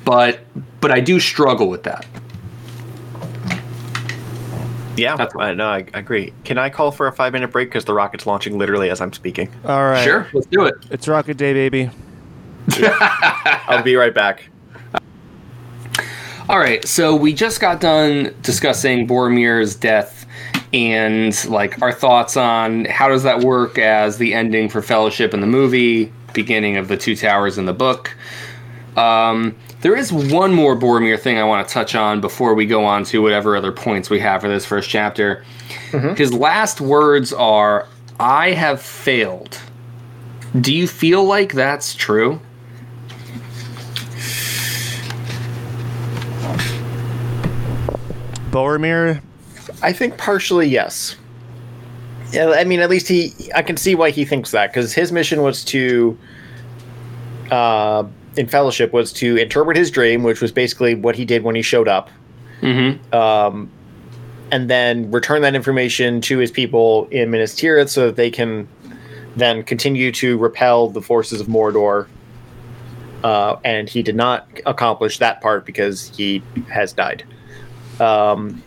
but but i do struggle with that yeah. That's- uh, no, I, I agree. Can I call for a five minute break because the rocket's launching literally as I'm speaking? All right. sure let's do it It's Rocket Day, baby. I'll be right back. All right, so we just got done discussing Boromir's death and like our thoughts on how does that work as the ending for Fellowship in the movie, beginning of the Two Towers in the book. Um, there is one more Boromir thing I want to touch on before we go on to whatever other points we have for this first chapter. His last words are, "I have failed." Do you feel like that's true? Boromir. I think partially yes. I mean, at least he. I can see why he thinks that because his mission was to, uh, in Fellowship, was to interpret his dream, which was basically what he did when he showed up, Mm-hmm. um, and then return that information to his people in Minas Tirith so that they can then continue to repel the forces of Mordor. Uh, and he did not accomplish that part because he has died. Um,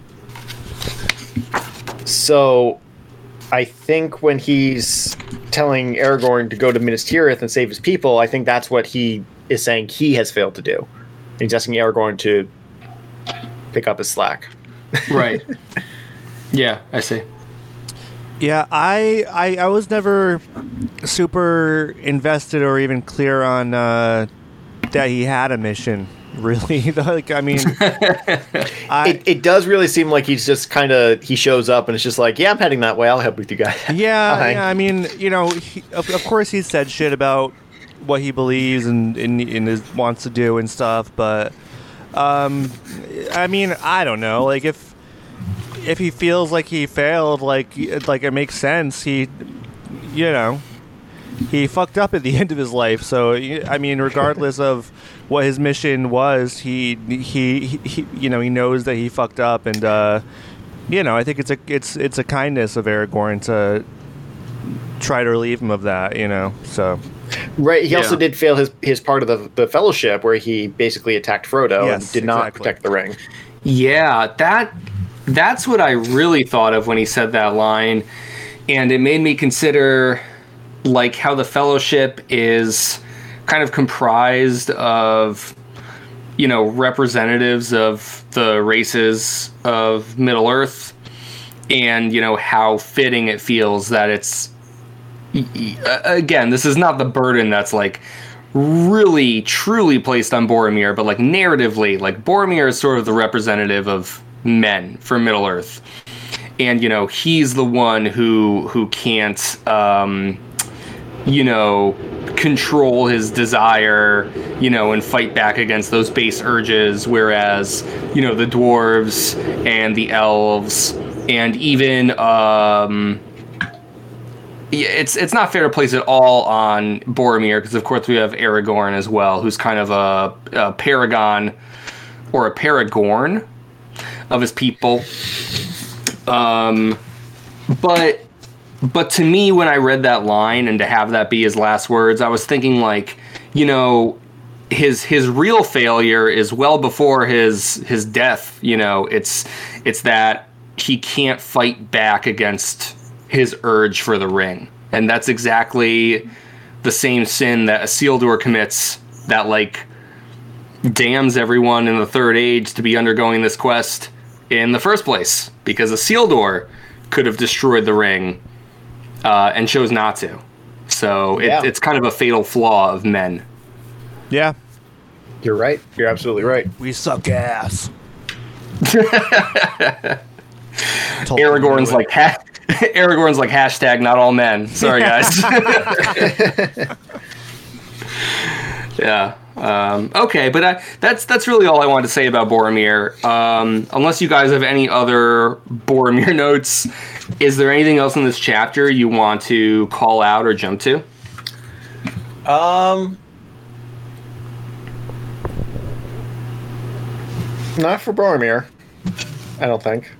so I think when he's telling Aragorn to go to Minas Tirith and save his people, I think that's what he is saying he has failed to do. He's asking Aragorn to pick up his slack. Right. yeah, I see. Yeah, I, I I was never super invested or even clear on uh, that he had a mission. Really, like I mean, I, It, it does really seem like he's just kind of he shows up and it's just like, yeah, I'm heading that way. I'll help with you guys. Yeah, Fine. yeah. I mean, you know, he, of, of course he said shit about what he believes and and, and is, wants to do and stuff, but um, I mean, I don't know. Like if if he feels like he failed, like like it makes sense. He, you know, he fucked up at the end of his life. So I mean, regardless of what his mission was, he he, he you know he knows that he fucked up, and uh, you know I think it's a it's it's a kindness of Aragorn to try to relieve him of that. You know, so Right. He also did fail his his part of the the fellowship where he basically attacked Frodo Yes, and did not protect the ring. Yeah, that that's what I really thought of when he said that line, and it made me consider like how the Fellowship is kind of comprised of you know representatives of the races of Middle Earth, and you know how fitting it feels that it's again this is not the burden that's like really truly placed on Boromir, but like narratively, like Boromir is sort of the representative of men for Middle Earth, and you know he's the one who who can't, um, you know, control his desire, you know, and fight back against those base urges, whereas you know the dwarves and the elves and even um it's it's not fair to place it all on Boromir because of course we have Aragorn as well, who's kind of a, a paragon or a paragorn of his people. Um, but but to me, when I read that line and to have that be his last words, I was thinking like, you know, his his real failure is well before his his death. You know, it's it's that he can't fight back against his urge for the ring, and that's exactly the same sin that a Isildur commits. That like damns everyone in the Third Age to be undergoing this quest in the first place, because a Isildur could have destroyed the ring uh, and chose not to. So it, Yeah. it's kind of a fatal flaw of men. yeah, You're right. You're absolutely right. we suck ass. Aragorn's like ha- Aragorn's like hashtag not all men. Sorry guys. yeah. Um, okay, but I, that's that's really all I wanted to say about Boromir. Um, unless you guys have any other Boromir notes, is there anything else in this chapter you want to call out or jump to? Um, not for Boromir. I don't think.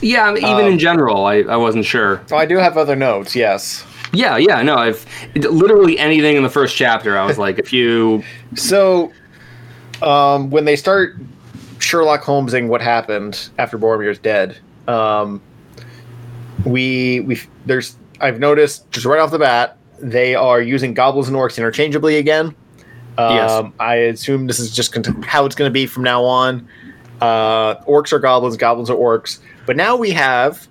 Yeah, even Um, in general, I, I wasn't sure. Oh, I do have other notes. Yes. Yeah, yeah, no, I've literally anything in the first chapter. I was like, if you, So, um, when they start Sherlock Holmesing what happened after Boromir's dead, um, we we there's I've noticed just right off the bat they are using goblins and orcs interchangeably again. Um, Yes. I assume this is just how it's going to be from now on. Uh, orcs are goblins, goblins are orcs. But now we have,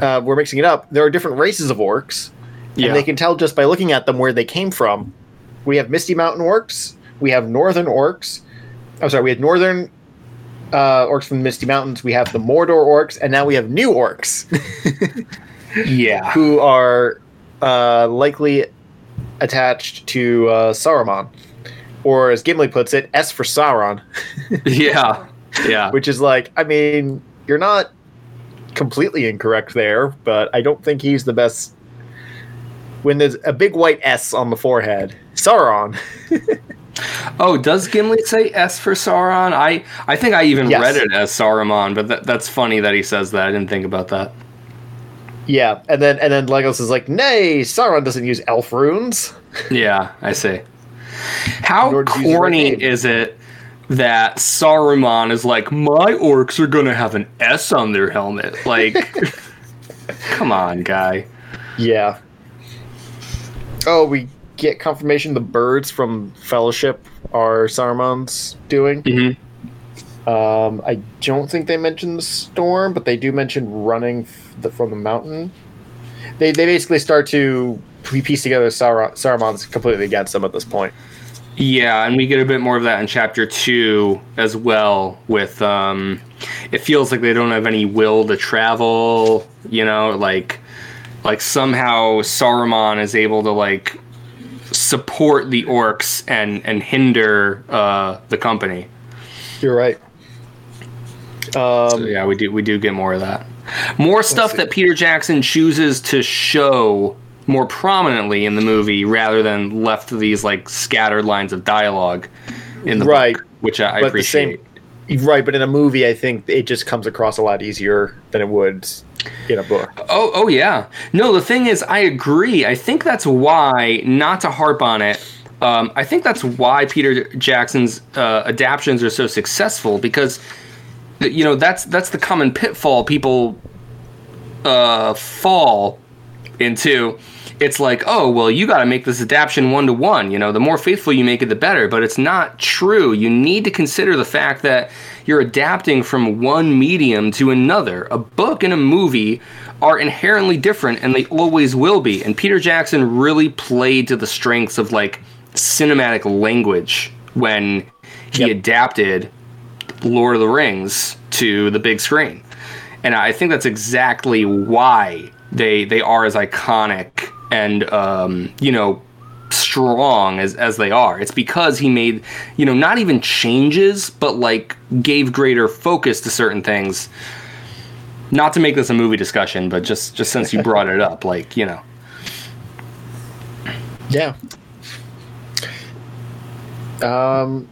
uh, we're mixing it up. There are different races of orcs, yeah, and they can tell just by looking at them where they came from. We have Misty Mountain orcs. We have Northern orcs. I'm sorry, we had Northern uh, orcs from the Misty Mountains. We have the Mordor orcs, and now we have new orcs yeah, who are uh, likely attached to uh, Saruman, or as Gimli puts it, S for Sauron, yeah, yeah. which is like, I mean, you're not completely incorrect there, but I don't think he's the best. When there's a big white S on the forehead, Sauron. Oh, does Gimli say S for Sauron? I I think I even Yes. read it as Saruman, but that, that's funny that he says that. I didn't think about that. Yeah, and then and then Legolas is like, "Nay, Sauron doesn't use elf runes." Yeah, I see. How Nor does he use the right corny is it that Saruman is like, my orcs are gonna have an S on their helmet? Like, come on, guy. Yeah. Oh, we get confirmation the birds from Fellowship are Saruman's doing. Mhm. Um, I don't think they mentioned the storm, but they do mention running f- the, from the mountain. They they basically start to piece together Sauron, Saruman's completely against them at this point. Yeah, and we get a bit more of that in chapter two as well. With um, it feels like they don't have any will to travel. You know, like like somehow Saruman is able to like support the orcs and and hinder uh, the company. You're right. Um, So yeah, we do we do get more of that. More stuff that Peter Jackson chooses to show more prominently in the movie rather than left these like scattered lines of dialogue in the Right. book, which I, I appreciate. Right? But in a movie, I think it just comes across a lot easier than it would in a book. Oh, oh yeah. No, the thing is, I agree. I think that's why, not to harp on it, um, I think that's why Peter Jackson's uh, adaptions are so successful because, you know, that's that's the common pitfall people uh, fall into. It's like, oh, well, you got to make this adaptation one to one. You know, the more faithful you make it, the better. But it's not true. You need to consider the fact that you're adapting from one medium to another. A book and a movie are inherently different, and they always will be. And Peter Jackson really played to the strengths of like cinematic language when he Yep. adapted Lord of the Rings to the big screen. And I think that's exactly why they they are as iconic and um, you know strong as as they are. It's because he made you know not even changes, but like gave greater focus to certain things. Not to make this a movie discussion, but just just since you brought it up, like you know. Yeah. Um,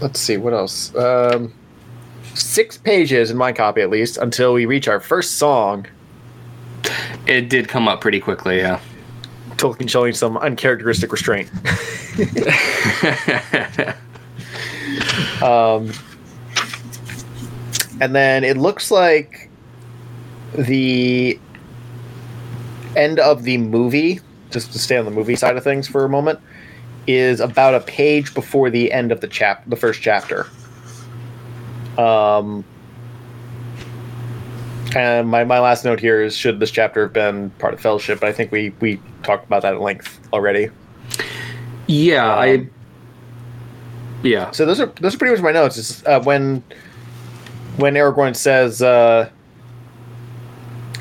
let's see what else. Um, six pages in my copy, at least, until we reach our first song. It did come up pretty quickly, yeah. Tolkien showing some uncharacteristic restraint. um, and then it looks like the end of the movie, just to stay on the movie side of things for a moment, is about a page before the end of the chap, the first chapter. Um, and my, my last note here is should this chapter have been part of Fellowship? But I think we we talked about that at length already. Yeah, I Um, yeah. So those are those are pretty much my notes. Is uh, when when Aragorn says, uh,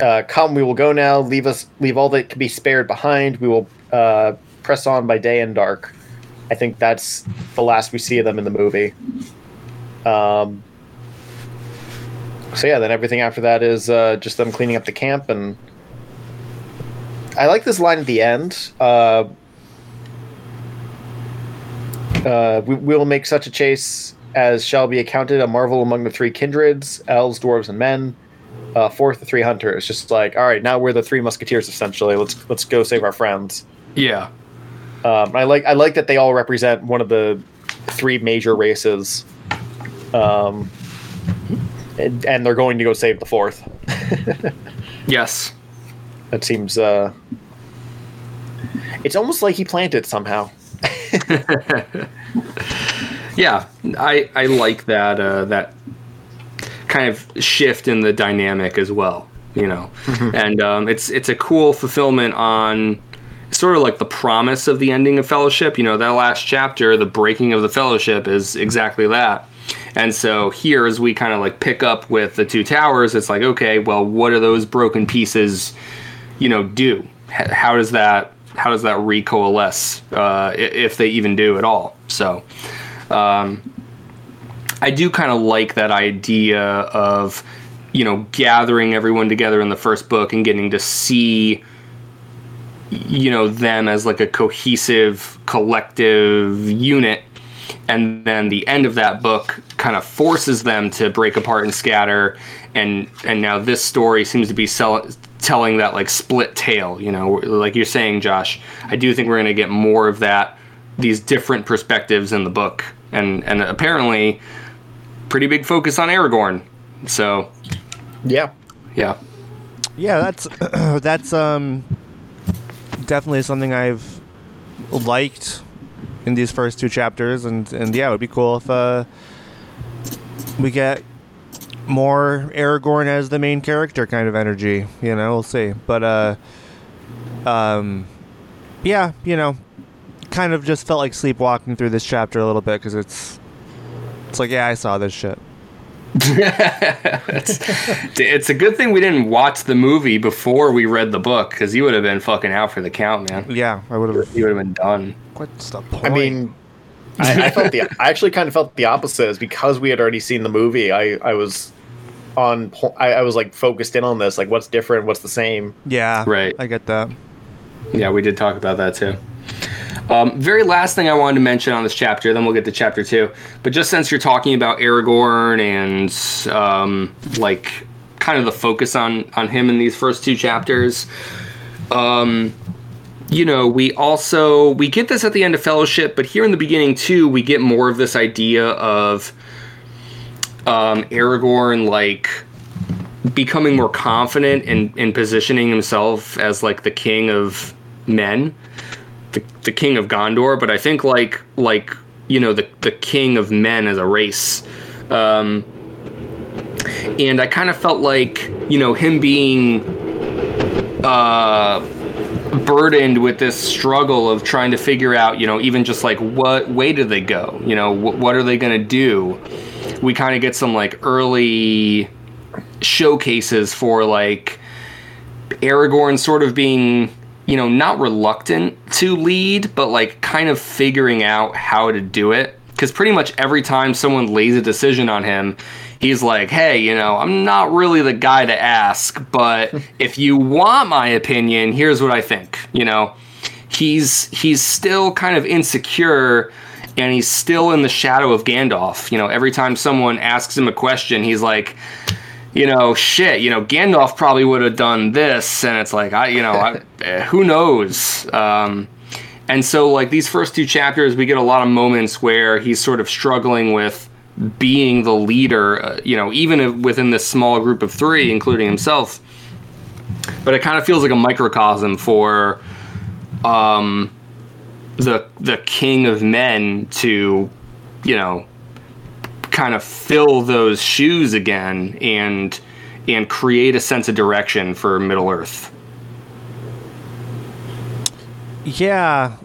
uh, "Come, we will go now. Leave us, leave all that can be spared behind. We will uh, press on by day and dark." I think that's the last we see of them in the movie. Um. So yeah, then everything after that is uh, just them cleaning up the camp, and I like this line at the end. Uh, uh, we will make such a chase as shall be accounted a marvel among the three kindreds, elves, dwarves, and men. Uh, fourth, the three hunters. Just like, all right, now we're the three musketeers. Essentially, let's let's go save our friends. Yeah. Um, I like I like that they all represent one of the three major races, um, and, they're going to go save the fourth. Yes. That seems. Uh, it's almost like he planned it somehow. Yeah, I I like that uh, that kind of shift in the dynamic as well. You know, and um, it's it's a cool fulfillment on sort of like the promise of the ending of Fellowship. You know, that last chapter, the breaking of the Fellowship, is exactly that. And so here, as we kind of like pick up with the two towers, it's like, okay, well, what do those broken pieces, you know, do? How does that how does that recoalesce, uh, if they even do at all? So, um, I do kind of like that idea of, you know, gathering everyone together in the first book and getting to see, you know, them as like a cohesive, collective unit. And then the end of that book kind of forces them to break apart and scatter. And and now this story seems to be sell- telling that like split tale. You know, like you're saying, Josh. I do think we're going to get more of that, these different perspectives in the book, and and apparently, pretty big focus on Aragorn. So Yeah. yeah, Yeah, that's that's um definitely something I've liked in these first two chapters, and and yeah, it would be cool if uh we get more Aragorn as the main character kind of energy. You know, we'll see. But uh, um, yeah, you know, kind of just felt like sleepwalking through this chapter a little bit because it's it's like yeah, I saw this shit. It's, it's a good thing we didn't watch the movie before we read the book because you would have been fucking out for the count, man. Yeah, I would have. You would have been done. What's the point? I mean, I, I felt the I actually kind of felt the opposite is because we had already seen the movie. I I was on I, I was like focused in on this like what's different, what's the same. yeah, Right. I get that. Yeah, we did talk about that too. Um, very last thing I wanted to mention on this chapter, then we'll get to chapter two. But just since you're talking about Aragorn and um, like kind of the focus on on him in these first two chapters, um, you know, we also we get this at the end of Fellowship, but here in the beginning too, we get more of this idea of um, Aragorn like becoming more confident in positioning himself as like the king of men, the, king of Gondor. But I think like like you know the the king of men as a race. Um, and I kind of felt like you know him being uh, burdened with this struggle of trying to figure out you know even just like what way do they go you know wh- what are they going to do we kind of get some like early showcases for like Aragorn sort of being, you know, not reluctant to lead, but like kind of figuring out how to do it. Because pretty much every time someone lays a decision on him, he's like, hey, you know, I'm not really the guy to ask, but if you want my opinion, here's what I think. You know, he's he's still kind of insecure and he's still in the shadow of Gandalf. You know, every time someone asks him a question, he's like, you know, shit, you know, Gandalf probably would have done this, and it's like, I, you know, I, eh, who knows? Um, and so, like these first two chapters, we get a lot of moments where he's sort of struggling with being the leader, uh, you know, even if within this small group of three, including himself. But it kind of feels like a microcosm for um, the the king of men to, you know, kind of fill those shoes again and and create a sense of direction for Middle Earth. Yeah,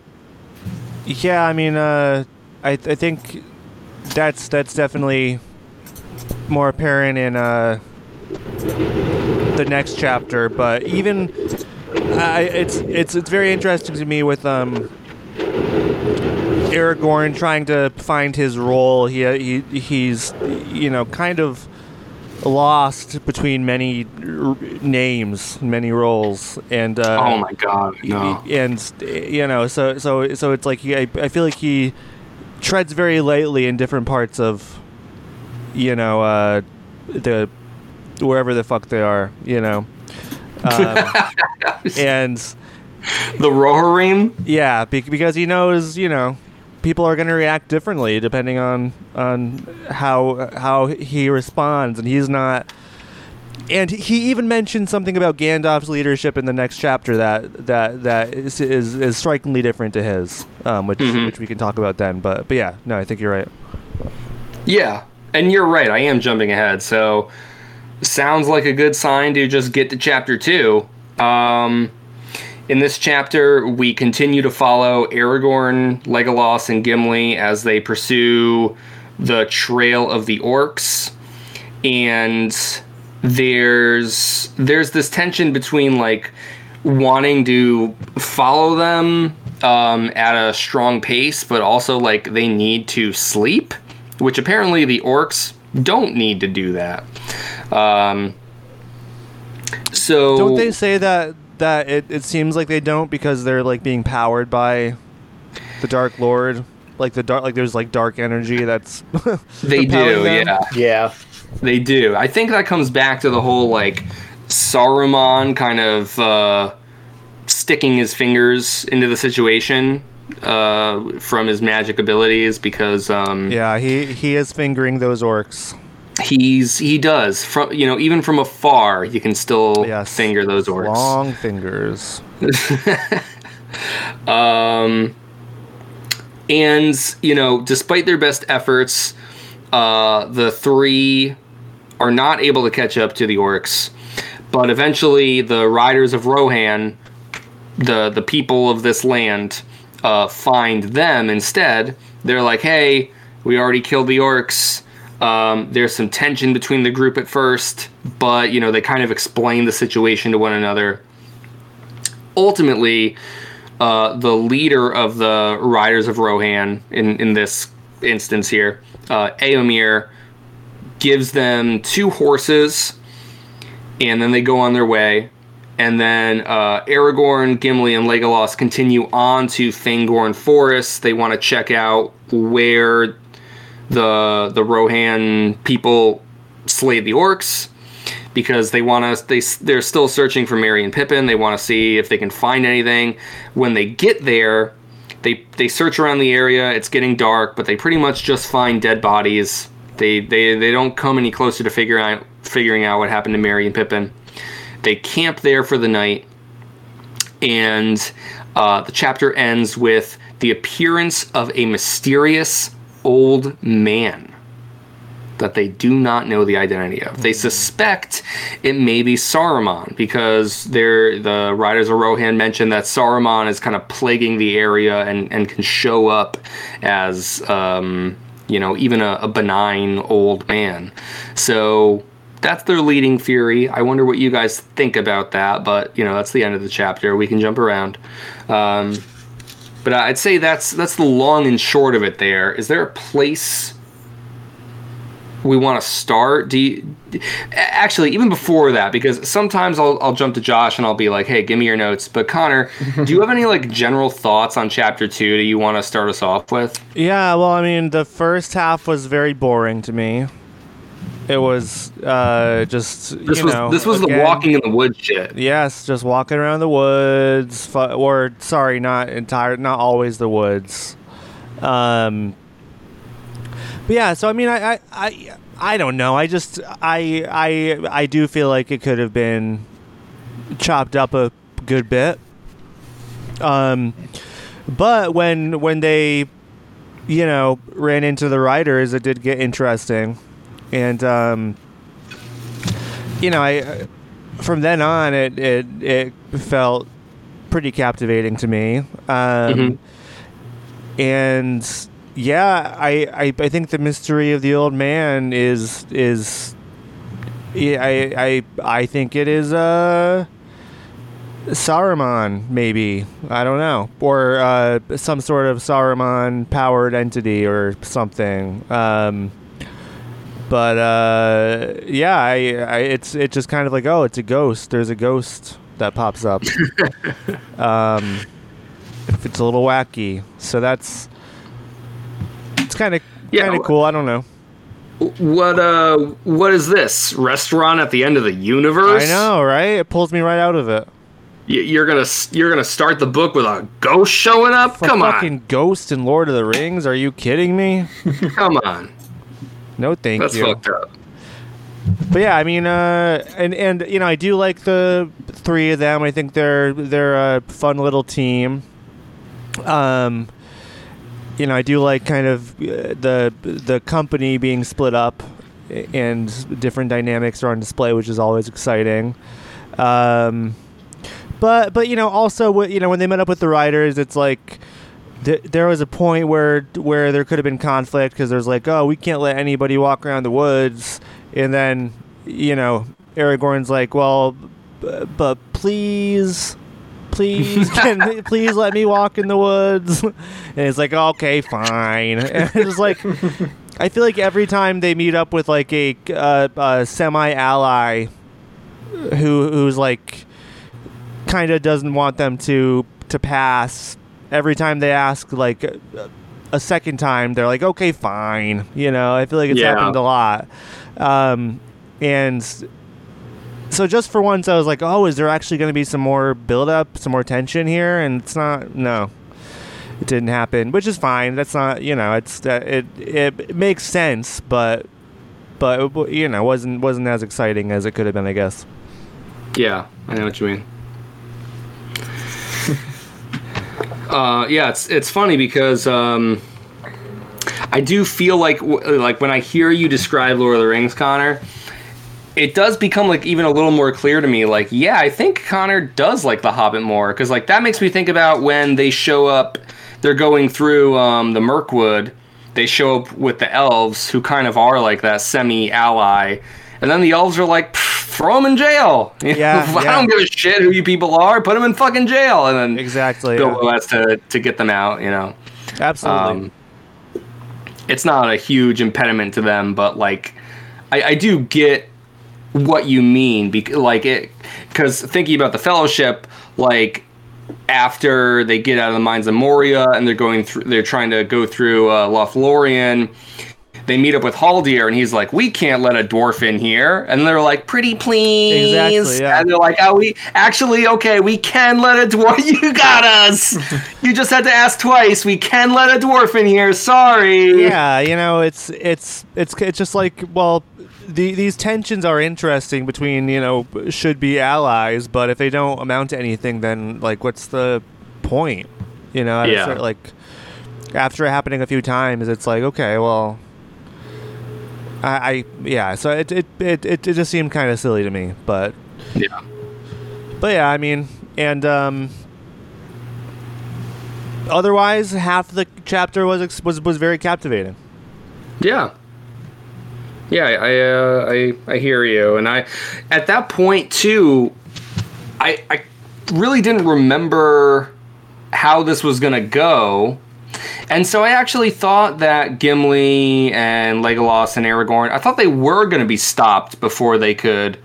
yeah. I mean, uh, I I think that's that's definitely more apparent in uh, the next chapter. But even it's it's it's very interesting to me with um. Aragorn trying to find his role. He, he he's you know kind of lost between many r- names, many roles, and uh, oh my god, no. and you know so so so it's like he, I, I feel like he treads very lightly in different parts of you know uh the wherever the fuck they are you know um, and The Rohirrim? yeah because he knows you know people are going to react differently depending on on how how he responds and he's not and he even mentioned something about Gandalf's leadership in the next chapter that that that is is, is strikingly different to his, um, which Mhm. which we can talk about then. But but yeah, no, I think you're right. Yeah. And you're right, I am jumping ahead. So sounds like a good sign to just get to chapter 2. Um in this chapter, we continue to follow Aragorn, Legolas, and Gimli as they pursue the trail of the orcs. And there's there's this tension between like wanting to follow them um, at a strong pace, but also like they need to sleep, which apparently the orcs don't need to do that. Um, so Don't they say that that it, it seems like they don't because they're like being powered by the Dark Lord, like the dark like there's like dark energy that's They do, them? yeah. Yeah. They do. I think that comes back to the whole like Saruman kind of uh, sticking his fingers into the situation uh, from his magic abilities because um, Yeah, he he is fingering those orcs. He's he does from you know even from afar you can still Yes. finger those orcs. Long fingers. Um, and you know, despite their best efforts, uh, the three are not able to catch up to the orcs, but eventually the riders of Rohan, the the people of this land, uh, find them instead. They're like, "Hey, we already killed the orcs." Um, there's some tension between the group at first, but you know they kind of explain the situation to one another. Ultimately, uh, the leader of the Riders of Rohan in in this instance here, uh, Eomer, gives them two horses, and then they go on their way. And then uh, Aragorn, Gimli, and Legolas continue on to Fangorn Forest. They want to check out where the the Rohan people slay the orcs because they want to they they're still searching for Merry and Pippin. They want to see if they can find anything. When they get there, they they search around the area. It's getting dark, but they pretty much just find dead bodies. They they they don't come any closer to figuring out figuring out what happened to Merry and Pippin. They camp there for the night, and uh, the chapter ends with the appearance of a mysterious old man that they do not know the identity of. They suspect it may be Saruman because they're, the Riders of Rohan mentioned that Saruman is kind of plaguing the area and, and can show up as, um, you know, even a, a benign old man. So that's their leading theory. I wonder what you guys think about that, but you know, that's the end of the chapter. We can jump around. Um, but uh, I'd say that's that's the long and short of it. There is there a place we want to start? Do you, actually even before that? Because sometimes I'll I'll jump to Josh and I'll be like, "Hey, give me your notes." But Connor, do you have any like general thoughts on chapter two? Do you want to start us off with? Yeah, well, I mean, the first half was very boring to me. It was uh, just This you was know this was the walking in the woods shit. Yes, just walking around the woods, fu- or sorry, not entire, not always the woods. Um, but yeah, so I mean, I, I, I, I don't know. I just, I, I, I do feel like it could have been chopped up a good bit. Um, but when when they, you know, ran into the riders, it did get interesting, and um, you know, I from then on, it it it felt pretty captivating to me. Um, Mhm. And yeah, I, I I think the mystery of the old man is is yeah, I I I think it is uh Saruman maybe I don't know or uh, some sort of Saruman powered entity or something. Um, but uh, yeah, I, I it's it's just kind of like oh, it's a ghost. There's a ghost that pops up. um, if it's a little wacky, so that's it's kind of Yeah, kind of cool. I don't know. What uh what is this restaurant at the end of the universe? I know, right? It pulls me right out of it. Y- You're gonna you're gonna start the book with a ghost showing up. A Come fucking ghost in Lord of the Rings? Are you kidding me? come on. No, thank That's you. fucked up. But yeah, I mean, uh, and and you know, I do like the three of them. I think they're they're a fun little team. Um, you know, I do like kind of uh, the the company being split up and different dynamics are on display, which is always exciting. Um, but but you know, also you know when they met up with the writers, it's like th- there was a point where where there could have been conflict because there's like, oh, we can't let anybody walk around the woods, and then you know, Aragorn's like, well, b- but please. Please, can please let me walk in the woods, and it's like okay, fine. And it's like, I feel like every time they meet up with like a, uh, a semi ally, who who's like, kind of doesn't want them to to pass. Every time they ask like a, second time, they're like, okay, fine. You know, I feel like it's Yeah. happened a lot, um, and so just for once, I was like, oh, is there actually going to be some more build up, some more tension here? And it's not. No, it didn't happen, which is fine. That's not. You know, it's uh, it, it it makes sense, but but you know, wasn't wasn't as exciting as it could have been, I guess. Yeah, I know what you mean. Uh, yeah, it's it's funny because um, I do feel like like when I hear you describe Lord of the Rings, Connor, it does become like even a little more clear to me. Like, yeah, I think Connor does like The Hobbit more because like that makes me think about when they show up. They're going through um, the Mirkwood. They show up with the elves, who kind of are like that semi-ally, and then the elves are like, throw them in jail. Yeah, I yeah. don't give a shit who you people are. Put them in fucking jail, and then Exactly. Bilbo yeah. has to to get them out. You know. Absolutely. Um, it's not a huge impediment to them, but like, I, I do get what you mean. Because like it, because thinking about the Fellowship, like after they get out of the mines of Moria and they're going through, they're trying to go through uh, Lothlorien. They meet up with Haldir and he's like, "We can't let a dwarf in here." And they're like, "Pretty please." Exactly, yeah. And they're like, "Oh, we actually okay. We can let a dwarf. You got us. you just had to ask twice. We can let a dwarf in here. Sorry." yeah, you know, it's it's it's it's just like well, the, these tensions are interesting between you know should be allies, but if they don't amount to anything, then like what's the point? You know, Yeah. cer- like after it happening a few times, it's like okay, well. I, I yeah, so it it, it, it it just seemed kind of silly to me, but Yeah. but yeah, I mean, and um, otherwise, half the chapter was was was very captivating. Yeah. Yeah, I uh, I I hear you, and I at that point too, I I really didn't remember how this was gonna go, and so I actually thought that Gimli and Legolas and Aragorn, I thought they were gonna be stopped before they could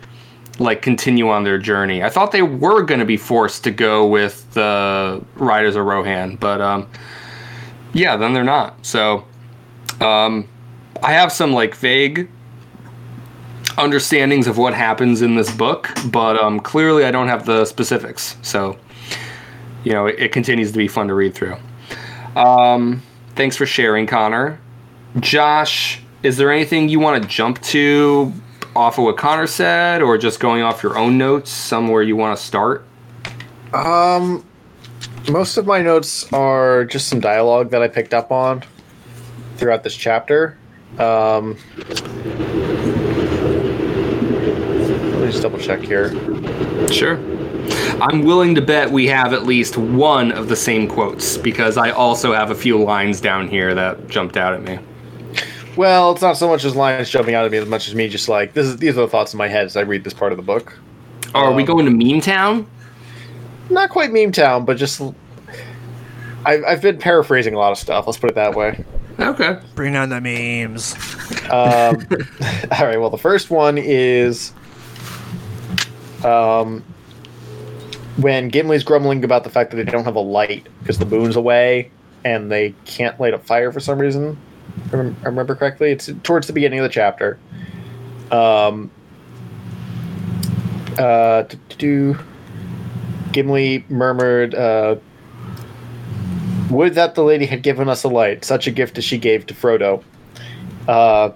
like continue on their journey. I thought they were gonna be forced to go with the Riders of Rohan, but um, yeah, then they're not. So um, I have some like vague understandings of what happens in this book, but um, clearly I don't have the specifics. So, you know, it, it continues to be fun to read through. Um, thanks for sharing, Connor. Josh, is there anything you want to jump to off of what Connor said, or just going off your own notes, somewhere you want to start? Um, most of my notes are just some dialogue that I picked up on throughout this chapter. Um, let me just double check here. Sure. I'm willing to bet we have at least one of the same quotes because I also have a few lines down here that jumped out at me. Well, it's not so much as lines jumping out at me as much as me just like this is these are the thoughts in my head as I read this part of the book. Are we Um, going to Meme Town? Not quite meme town, but just I've, I've been paraphrasing a lot of stuff. Let's put it that way. Okay. Bring on the memes. Um, all right. Well, the first one is um, when Gimli's grumbling about the fact that they don't have a light because the moon's away and they can't light a fire for some reason. I remember correctly. It's towards the beginning of the chapter. Um, uh, to do. Gimli murmured, uh, "Would that the lady had given us a light, such a gift as she gave to Frodo." Uh,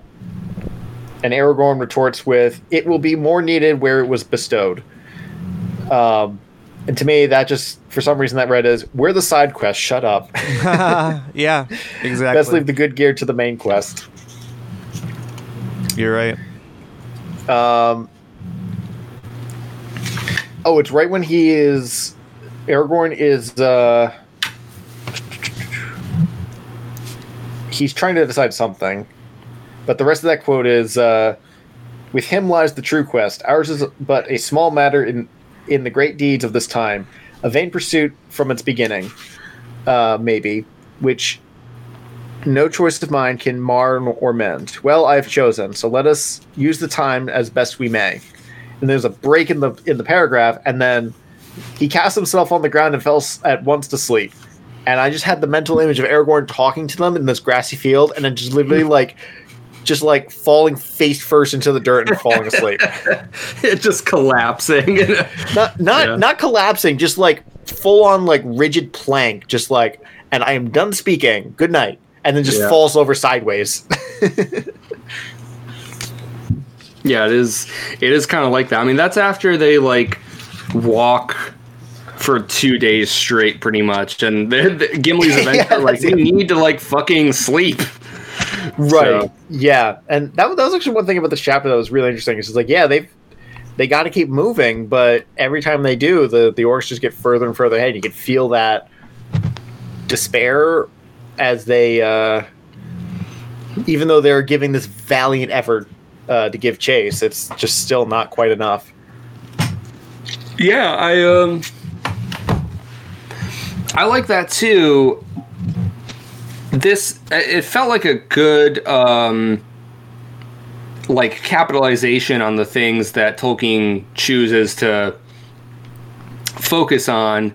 and Aragorn retorts with, "It will be more needed where it was bestowed." Um, and to me, that just for some reason that read as, "We're the side quest. Shut up. yeah, exactly. Let's leave the good gear to the main quest." You're right. Um, oh, it's right when he is. Aragorn is. Uh, he's trying to decide something, but the rest of that quote is. Uh, with him lies the true quest. Ours is but a small matter in in the great deeds of this time, a vain pursuit from its beginning, uh, maybe, which no choice of mine can mar or mend. Well, I have chosen, so let us use the time as best we may. And there's a break in the in the paragraph, and then he cast himself on the ground and fell at once to sleep. And I just had the mental image of Aragorn talking to them in this grassy field, and then just literally like, just like falling face first into the dirt and falling asleep. It just collapsing. not not Yeah. not collapsing, just like full on like rigid plank, just like. And I am done speaking. Good night. And then just Yeah. falls over sideways. yeah, it is. It is kind of like that. I mean, that's after they like walk for two days straight, pretty much, and the, Gimli's eventually Yeah, like, "We need to like fucking sleep." Right. So- Yeah, and that, that was actually one thing about this chapter that was really interesting. It's like, yeah, they've they got to keep moving, but every time they do, the the orcs just get further and further ahead. You can feel that despair as they, uh, even though they're giving this valiant effort uh, to give chase, it's just still not quite enough. Yeah, I um I like that too. This it felt like a good um like capitalization on the things that Tolkien chooses to focus on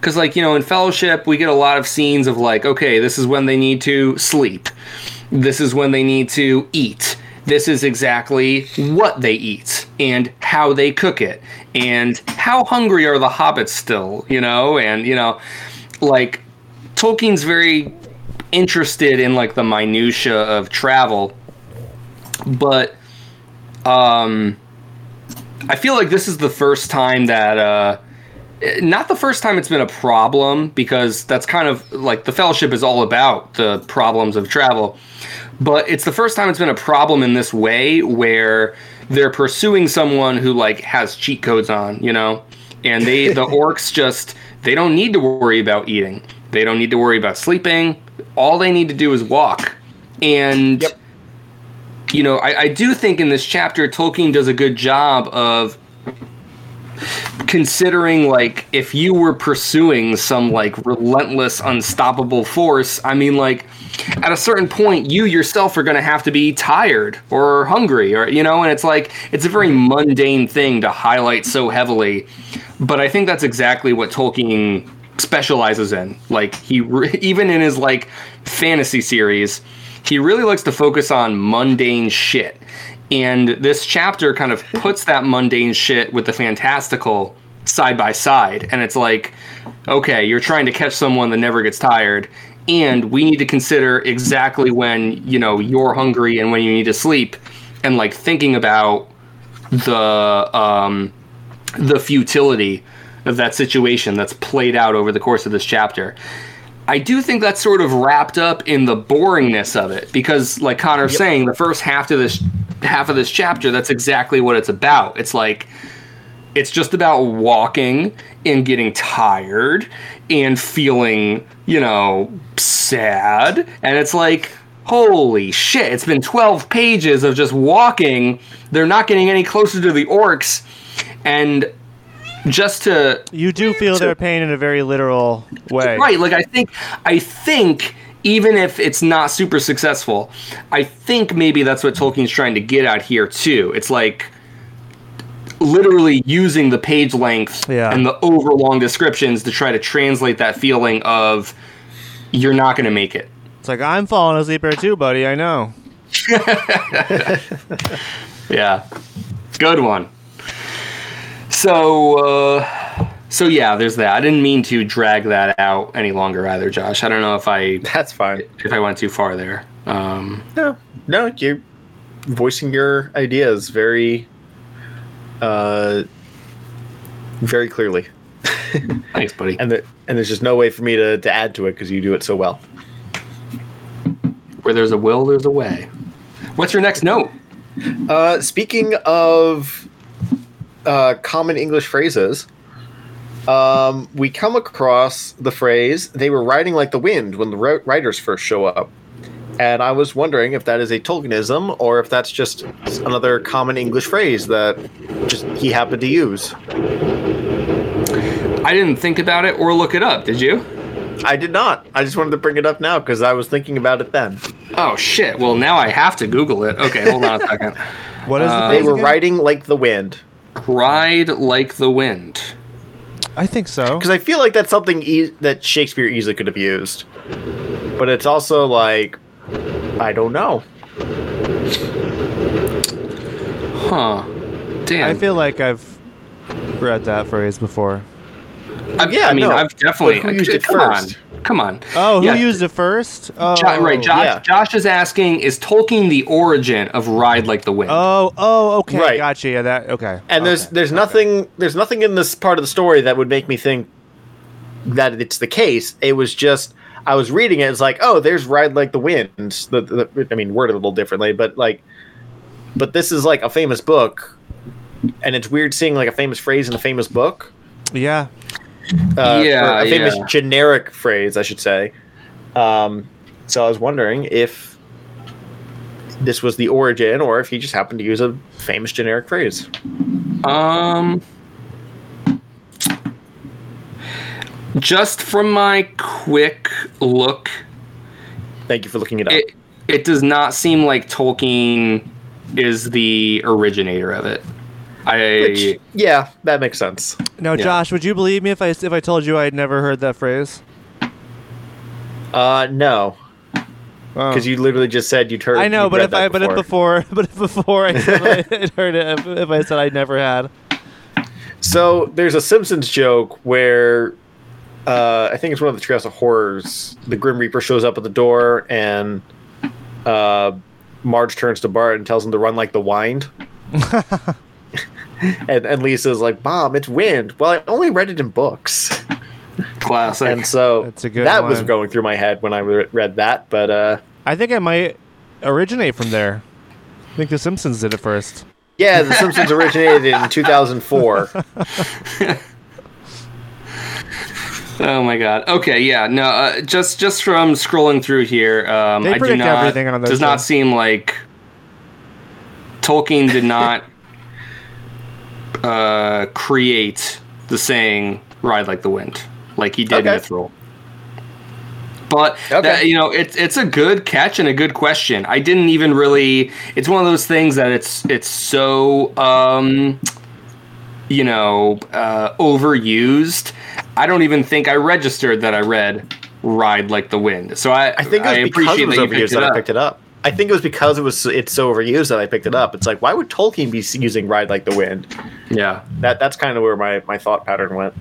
cuz like, you know, in Fellowship we get a lot of scenes of like, okay, this is when they need to sleep. This is when they need to eat. This is exactly what they eat and how they cook it and how hungry are the hobbits still, you know? And, you know, like Tolkien's very interested in like the minutia of travel, but um I feel like this is the first time that uh not the first time it's been a problem because that's kind of like the fellowship is all about the problems of travel but it's the first time it's been a problem in this way where they're pursuing someone who like has cheat codes on you know? And they the orcs just they don't need to worry about eating. They don't need to worry about sleeping all they need to do is walk and Yep. you know I, I do think in this chapter tolkien does a good job of considering like if you were pursuing some like relentless unstoppable force i mean like at a certain point you yourself are going to have to be tired or hungry or you know and it's like it's a very mundane thing to highlight so heavily but i think that's exactly what tolkien specializes in like he re- even in his like fantasy series he really likes to focus on mundane shit and this chapter kind of puts that mundane shit with the fantastical side by side. And it's like, okay, you're trying to catch someone that never gets tired. And we need to consider exactly when, you know, you're hungry and when you need to sleep. And like thinking about the um the futility of that situation that's played out over the course of this chapter. I do think that's sort of wrapped up in the boringness of it because, like Connor's saying, the first half of this half of this chapter, that's exactly what it's about. It's like it's just about walking and getting tired and feeling, you know, sad. And it's like, holy shit, it's been 12 pages of just walking. They're not getting any closer to the orcs. And just to You do feel their pain in a very literal way. Right. Like I think I think even if it's not super successful, I think maybe that's what Tolkien's trying to get at here too. It's like literally using the page length Yeah. and the overlong descriptions to try to translate that feeling of you're not going to make it. It's like I'm falling asleep here too, buddy. I know. Yeah. Good one. So uh so yeah, there's that. I didn't mean to drag that out any longer either, Josh. I don't know if I That's fine. if I went too far there. Um No, no, you're voicing your ideas very, uh, very clearly, thanks, buddy. and there, and there's just no way for me to, to add to it because you do it so well. Where there's a will, there's a way. What's your next note? Uh, speaking of uh, common English phrases, um, we come across the phrase "they were riding like the wind" when the writers first show up, and I was wondering if that is a Tolkienism or if that's just another common English phrase that just he happened to use. I didn't think about it or look it up. Did you? I did not. I just wanted to bring it up now because I was thinking about it then. Oh shit. Well, now I have to Google it. Okay, hold on a second. What is Uh, the They were again? riding like the wind Ride like the wind. I think so. because I feel like that's something e- that Shakespeare easily could have used, but it's also like I don't know. Huh. Damn. I feel like I've read that phrase before. I've, Yeah, I mean, no. I've definitely. Who used it come first? on. Come on. Oh, who Yeah. used it first? Oh, Jo- right, Josh, oh, yeah. Josh is asking, is Tolkien the origin of Ride Like the Wind? Oh, oh, okay, Right. gotcha. Yeah, that okay. And there's okay, there's okay. nothing there's nothing in this part of the story that would make me think that it's the case. It was just I was reading it. It's like, oh, there's "Ride Like the Wind." The, the, I mean, worded a little differently, but like, but this is like a famous book, and it's weird seeing like a famous phrase in a famous book. Yeah. Uh, Yeah, a famous yeah. generic phrase, I should say. Um, so I was wondering if this was the origin, or if he just happened to use a famous generic phrase. Um, just from my quick look, Thank you for looking it up. it it does not seem like Tolkien is the originator of it. I Which, yeah, that makes sense. Now, Yeah. Josh, would you believe me if I if I told you I'd never heard that phrase? Uh, no, Oh. because you literally just said you'd heard. I know, but if I that but if before but if before I said I had heard it, if, if I said I never had, So there's a Simpsons joke where uh, I think it's one of the Treehouse of Horrors. The Grim Reaper shows up at the door, and uh, Marge turns to Bart and tells him to run like the wind. and, and Lisa's like, "Mom, it's wind." Well, I only read it in books, classic. and so That's a good that was going through my head when I read that. But uh, I think I might originate from there. I think The Simpsons did it first. yeah, The Simpsons originated in 2004. oh my god. Okay, yeah. No, uh, just just from scrolling through here, um, I do predict not. everything on those does not seem like Tolkien did not uh, create the saying "ride like the wind" like he did Okay. in Mithril. But Okay. that, you know, it's it's a good catch and a good question. I didn't even really. It's one of those things that it's it's so um, you know uh, overused. I don't even think I registered that I read "Ride Like the Wind." So I I think I appreciate that you picked it that I picked it up. I think it was because it was it's so overused that I picked it up. It's like why would Tolkien be using "Ride Like the Wind"? Yeah, That that's kind of where my, my thought pattern went.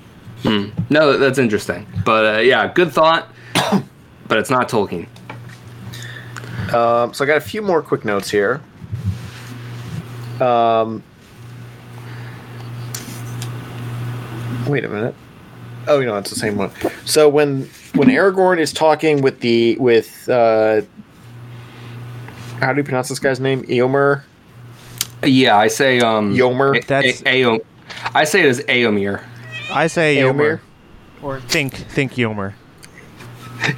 no, that's interesting. But uh, yeah, good thought. but it's not Tolkien. Um, so I got a few more quick notes here. Um, wait a minute. Oh, you know, it's the same one. So when when Aragorn is talking with the with uh, how do you pronounce this guy's name? Eomer. Yeah, I say um Yomer? That's- A- Aom- I say it as Aomir. I say Eomer? Yomer. Or think think Yomer.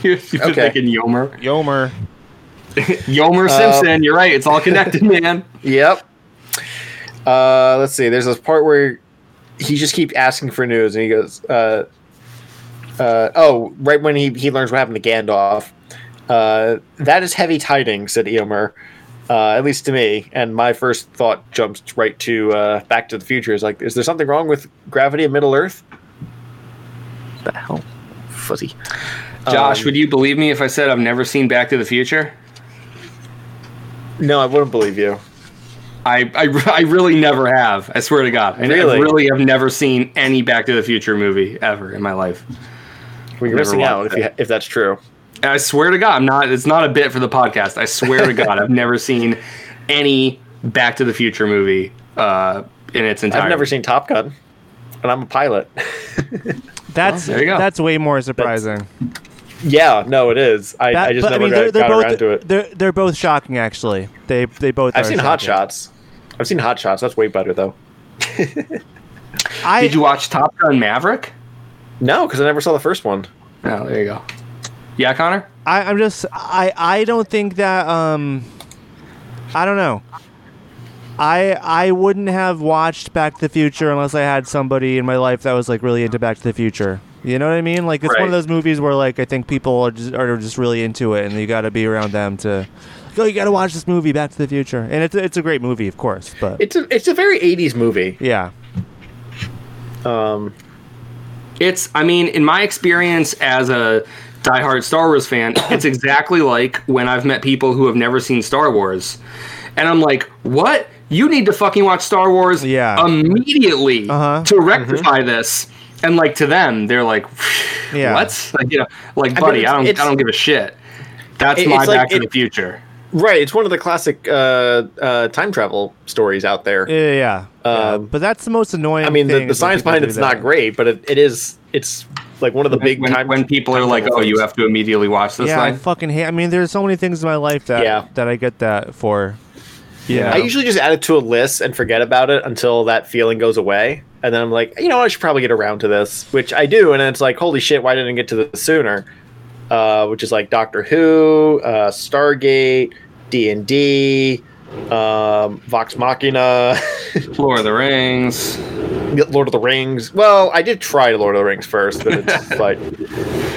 You're, you're Okay. thinking Yomer. Yomer. Yomer Simpson. You're right. It's all connected, man. Yep. Uh, let's see. There's this part where he just keeps asking for news, and he goes, uh, uh, "Oh, right when he, he learns what happened to Gandalf, uh, that is heavy tidings," said Eomer. Uh, at least to me, and my first thought jumps right to uh, Back to the Future. Is like, is there something wrong with gravity in Middle Earth? The hell, fuzzy. Josh, Um, would you believe me if I said I've never seen Back to the Future? No, I wouldn't believe you. I, I, I really never have. I swear to God. I Really? I really have never seen any Back to the Future movie ever in my life. Well, you're Never missing out if, you, if that's true. And I swear to God, I'm not. It's not a bit for the podcast. I swear to God, I've never seen any Back to the Future movie uh, in its entirety. I've never seen Top Gun, and I'm a pilot. That's there you go. that's way more surprising. Yeah, no, it is. I, That- I just but, never mean, got, they're, they're got both around to it. they're they're both shocking actually. They they both. I've are seen Hot. Shots. I've seen Hot Shots. That's way better though. I Did you watch Top Gun Maverick? No, because I never saw the first one. Oh, there you go. Yeah, Connor. I, I'm just I I don't think that um I don't know. I I wouldn't have watched Back to the Future unless I had somebody in my life that was like really into Back to the Future. You know what I mean? Like it's one of those movies where like I think people are just, are just really into it, and you got to be around them to. Go, you got to watch this movie, Back to the Future, and it's a- it's a great movie, of course. But It's a it's a very '80s movie. yeah, Um, It's, I mean, in my experience as a diehard Star Wars fan, it's exactly like when I've met people who have never seen Star Wars. And I'm like, what? You need to fucking watch Star Wars Yeah. immediately Uh-huh. to rectify this. And like to them, they're like, Yeah. what? Like, you know, like, mean, buddy, it's- I don't, it's- I don't give a shit. That's It- my it's like- Back to it- the Future. right. It's one of the classic uh, uh, time travel stories out there. yeah, yeah. yeah. Um, But that's the most annoying. I mean, the, thing the is science behind do it's not great, but it, it is it's like one of the big when, time when people are like, travel "Oh, you have to immediately watch this." yeah, I fucking hate. I mean, there's so many things in my life that Yeah. that I get that for. Yeah. I usually just add it to a list and forget about it until that feeling goes away. And then I'm like, you know, I should probably get around to this, which I do. And it's like, holy shit, why didn't I get to this sooner? Uh, which is like Doctor Who, uh, Stargate, D and D, um, Vox Machina, Lord of the Rings. Lord of the Rings. Well, I did try Lord of the Rings first, but it's like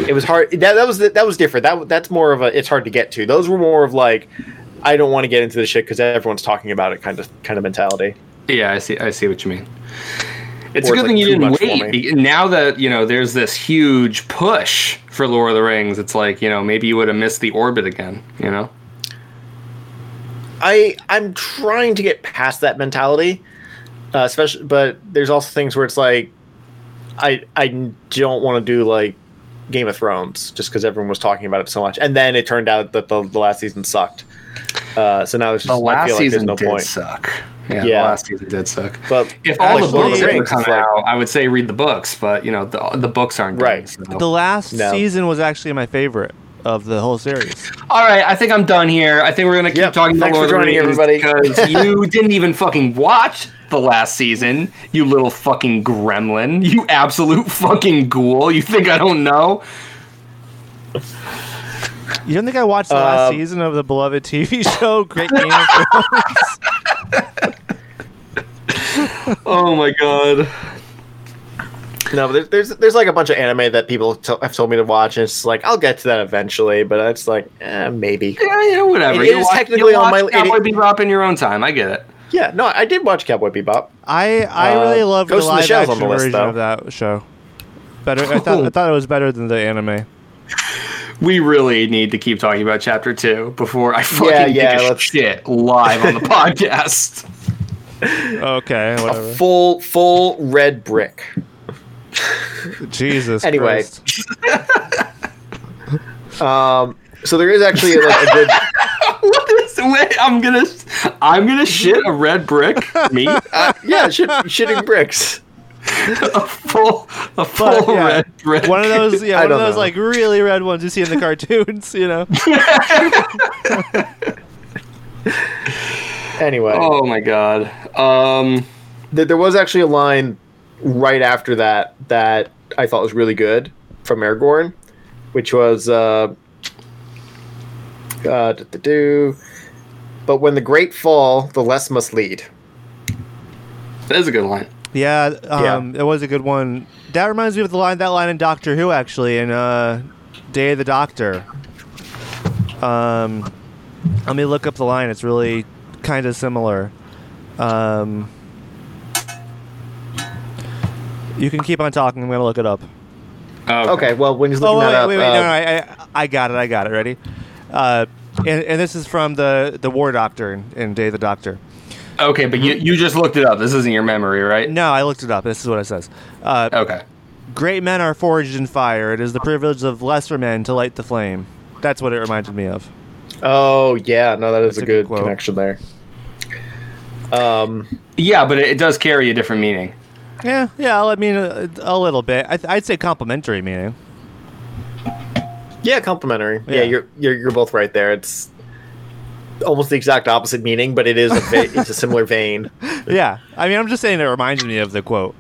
it was hard. That, that was that was different. That that's more of a it's hard to get to. Those were more of like I don't want to get into this shit because everyone's talking about it kind of kind of mentality. Yeah, I see. I see what you mean. It's Or a it's, good thing like, you didn't wait. Now that you know, there's this huge push for Lord of the Rings. It's like you know, maybe you would have missed the orbit again. You know. I I'm trying to get past that mentality, uh, especially. But there's also things where it's like, I I don't want to do like Game of Thrones just because everyone was talking about it so much, and then it turned out that the, the last season sucked. Uh, so now it's just The I last feel like season no did point. suck. Yeah, Yeah. the last season did suck. But If all like, the books ever come like- out, I would say read the books, but you know the the books aren't done, Right. so. The last No. season was actually my favorite of the whole series. All right, I think I'm done here. I think we're gonna keep Yep, talking about thanks Lord for of the joining, Rings everybody. because you didn't even fucking watch the last season. You little fucking gremlin. You absolute fucking ghoul. You think I don't know? You don't think I watched the last Um, season of the beloved TV show Great Game of Thrones? Oh my god. No, but there's, there's there's like a bunch of anime that people t- have told me to watch, and it's like I'll get to that eventually, but it's like eh, maybe. Yeah, yeah, whatever. It You is watch- technically on my- watch Cowboy it- Bebop in your own time. I get it. Yeah, no, I did watch Cowboy Bebop. I I Uh, really loved the Ghost in the live Shell's on action the list, version though. of that show. Better. I thought I thought it was better than the anime. We really need to keep talking about chapter two before I fucking Yeah, take yeah, a shit live on the podcast. Okay, A whatever. full full red brick. Jesus. Anyway. Um, so there is actually like a good. what is? Wait, I'm gonna, I'm gonna shit a red brick. Me, Uh, yeah, shit, shitting bricks. a full, a full But, yeah, red brick. One of those, yeah, I one of those know. like really red ones you see in the cartoons, you know. Anyway, Oh my god. Um. th- there was actually a line right after that that I thought was really good from Aragorn, which was uh, uh, do. But when the great fall, the less must lead. That is a good line. Yeah, um, it was a good one. That reminds me of the line that line in Doctor Who actually in uh, Day of the Doctor. Um, let me look up the line. It's really kind of similar. Um, you can keep on talking. I'm gonna look it up. Oh, Okay, well when he's looking Oh wait, that up, wait, wait, uh, no, no, I, I, I got it. I got it. Ready? Uh, and, and this is from the the War Doctor in, in Day of the Doctor. Okay, but you you just looked it up. This isn't your memory, right? No, I looked it up. This is what it says. Uh, Okay. Great men are forged in fire. It is the privilege of lesser men to light the flame. That's what it reminded me of. oh yeah, no, that is That's a a good good connection there. Um, Yeah, but it, it does carry a different meaning. Yeah, yeah. I mean, a, a little bit. I, I'd say complimentary meaning. yeah, complimentary. Yeah, Yeah. you're, you're you're both right there. It's almost the exact opposite meaning, but it is a va- it's a similar vein. Yeah, I mean, I'm just saying it reminds me of the quote.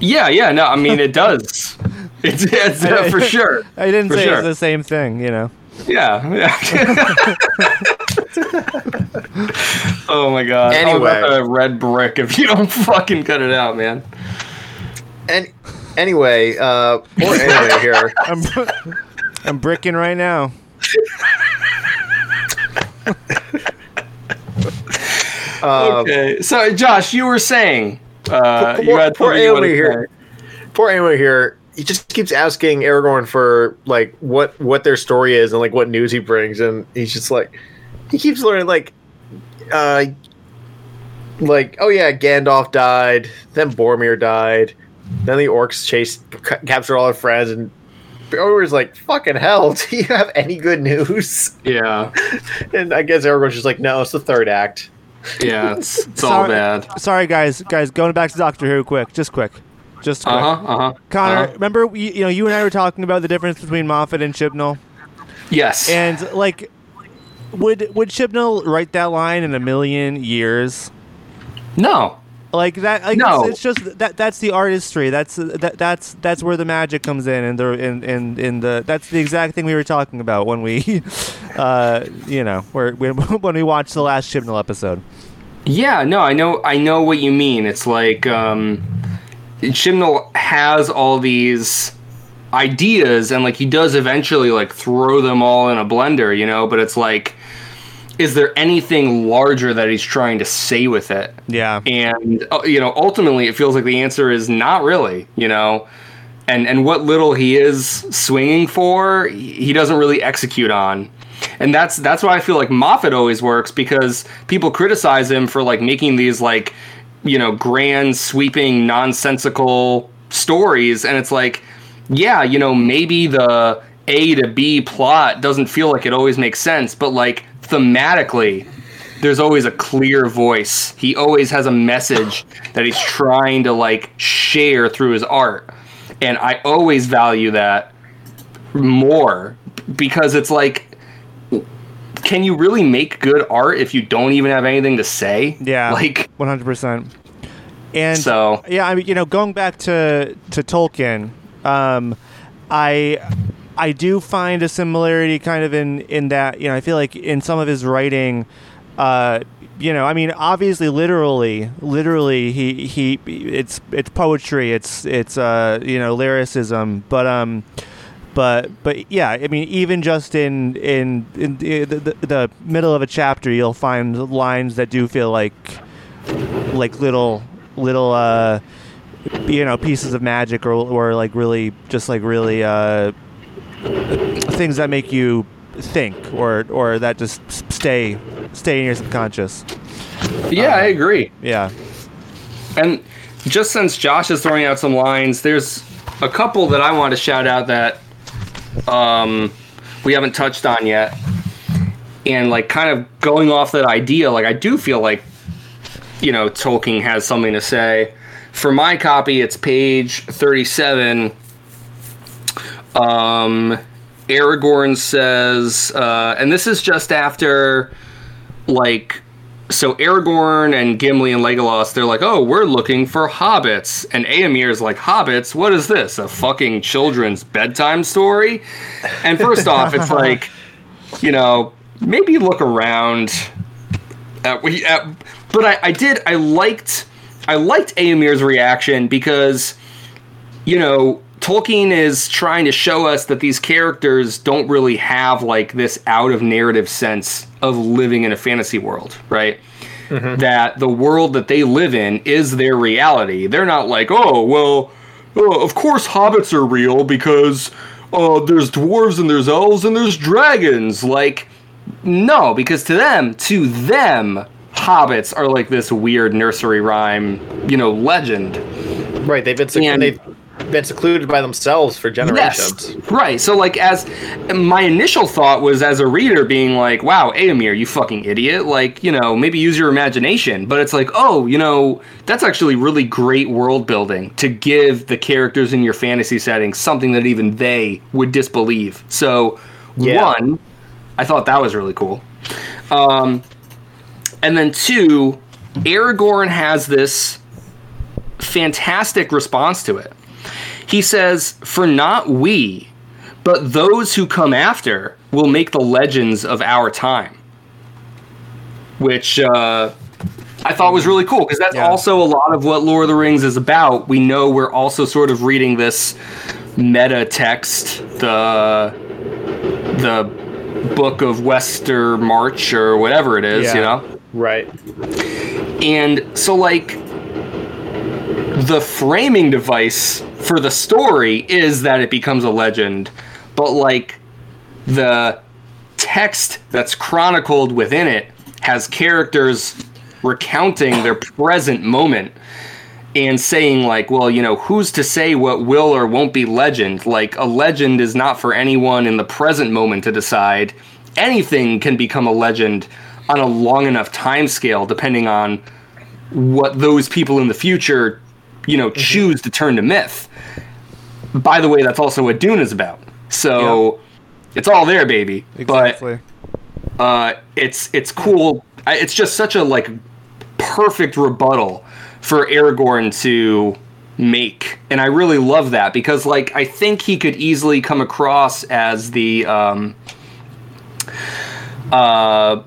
Yeah, yeah. No, I mean it does. It's, it's uh, for sure. I didn't For say sure. it's the same thing, you know. Yeah. yeah. oh my god. I'll Anyway. a red brick if you don't fucking cut it out, man. And anyway, uh, poor anime here. I'm, I'm bricking right now. Um, Okay. So, Josh, you were saying uh, poor you had poor something you wanted anime here. Poor anime here. He just keeps asking Aragorn for like what what their story is and like what news he brings, and he's just like he keeps learning like uh like oh yeah Gandalf died, then Boromir died, then the orcs chased ca- captured all their friends, and Boromir's like fucking hell. Do you have any good news? Yeah. And I guess Aragorn's just like no, it's the third act. Yeah. It's, it's all bad. Sorry, guys. Guys, going back to Doctor Who, quick, just quick. just quick. Uh huh. Uh huh. Connor, uh-huh. remember we, you know you and I were talking about the difference between Moffat and Chibnall, Yes. and like, would would Chibnall write that line in a million years? no. Like that? Like No. it's, it's just that that's the artistry. That's that that's that's where the magic comes in, and the in in in the that's the exact thing we were talking about when we, uh, you know, where when, when we watched the last Chibnall episode. Yeah, no, I know I know what you mean. It's like um Chibnall has all these ideas and like he does eventually like throw them all in a blender, you know, but it's like is there anything larger that he's trying to say with it? Yeah. And uh, you know, ultimately it feels like the answer is not really, you know. And and what little he is swinging for, he doesn't really execute on. And that's that's why I feel like Moffat always works because people criticize him for like making these like, you know, grand sweeping nonsensical stories and it's like yeah, you know, maybe the A to B plot doesn't feel like it always makes sense, but like thematically there's always a clear voice. He always has a message that he's trying to like share through his art. And I always value that more because it's like can you really make good art if you don't even have anything to say? Yeah. Like One hundred percent. And So- yeah, I mean, you know, going back to to Tolkien, um, I I do find a similarity kind of in in that you know I feel like in some of his writing, uh, you know, I mean, obviously, literally, literally, he he it's it's poetry, it's it's uh you know lyricism, but um. But but yeah, I mean, even just in in, in the, the, the middle of a chapter, you'll find lines that do feel like like little little uh you know pieces of magic or or like really just like really uh things that make you think or or that just stay stay in your subconscious yeah, I agree. yeah And just since Josh is throwing out some lines, there's a couple that I want to shout out that um, we haven't touched on yet. And like kind of going off that idea, like I do feel like you know Tolkien has something to say. For my copy, it's page 37. Um, Aragorn says, uh, and this is just after like so Aragorn and Gimli and Legolas, they're like, "Oh, we're looking for hobbits." And Aemir's like, "Hobbits? What is this? A fucking children's bedtime story?" And first off, it's like, you know, maybe look around. At, we- at, but I, I did. I liked. I liked Aemir's reaction because, you know, Tolkien is trying to show us that these characters don't really have like this out of narrative sense of living in a fantasy world, right? That the world that they live in is their reality. They're not like, oh, well, oh, of course hobbits are real because uh, there's dwarves and there's elves and there's dragons. Like, no, because to them, to them, hobbits are like this weird nursery rhyme, you know, legend. Right, they've been sec- And- they've been secluded by themselves for generations. Yes. Right. So like as my initial thought was as a reader being like, wow, Aemir, you fucking idiot. Like, you know, maybe use your imagination. But it's like, oh, you know, that's actually really great world building to give the characters in your fantasy setting something that even they would disbelieve. So Yeah. one, I thought that was really cool. Um and then two, Aragorn has this fantastic response to it. He says, For not we, but those who come after will make the legends of our time. Which uh, I thought was really cool because that's Yeah. also a lot of what Lord of the Rings is about. We know we're also sort of reading this meta text, the the book of Wester March or whatever it is, you know? Right. And so, like, the framing device for the story is that it becomes a legend, but, like, the text that's chronicled within it has characters recounting their present moment and saying like well you know who's to say what will or won't be legend? Like a legend is not for anyone in the present moment to decide. Anything can become a legend on a long enough time scale depending on what those people in the future you know, choose to turn to myth. By the way, that's also what Dune is about. So it's all there, baby. Exactly. But uh, it's it's cool. It's just such a like perfect rebuttal for Aragorn to make, and I really love that because like I think he could easily come across as the um, uh,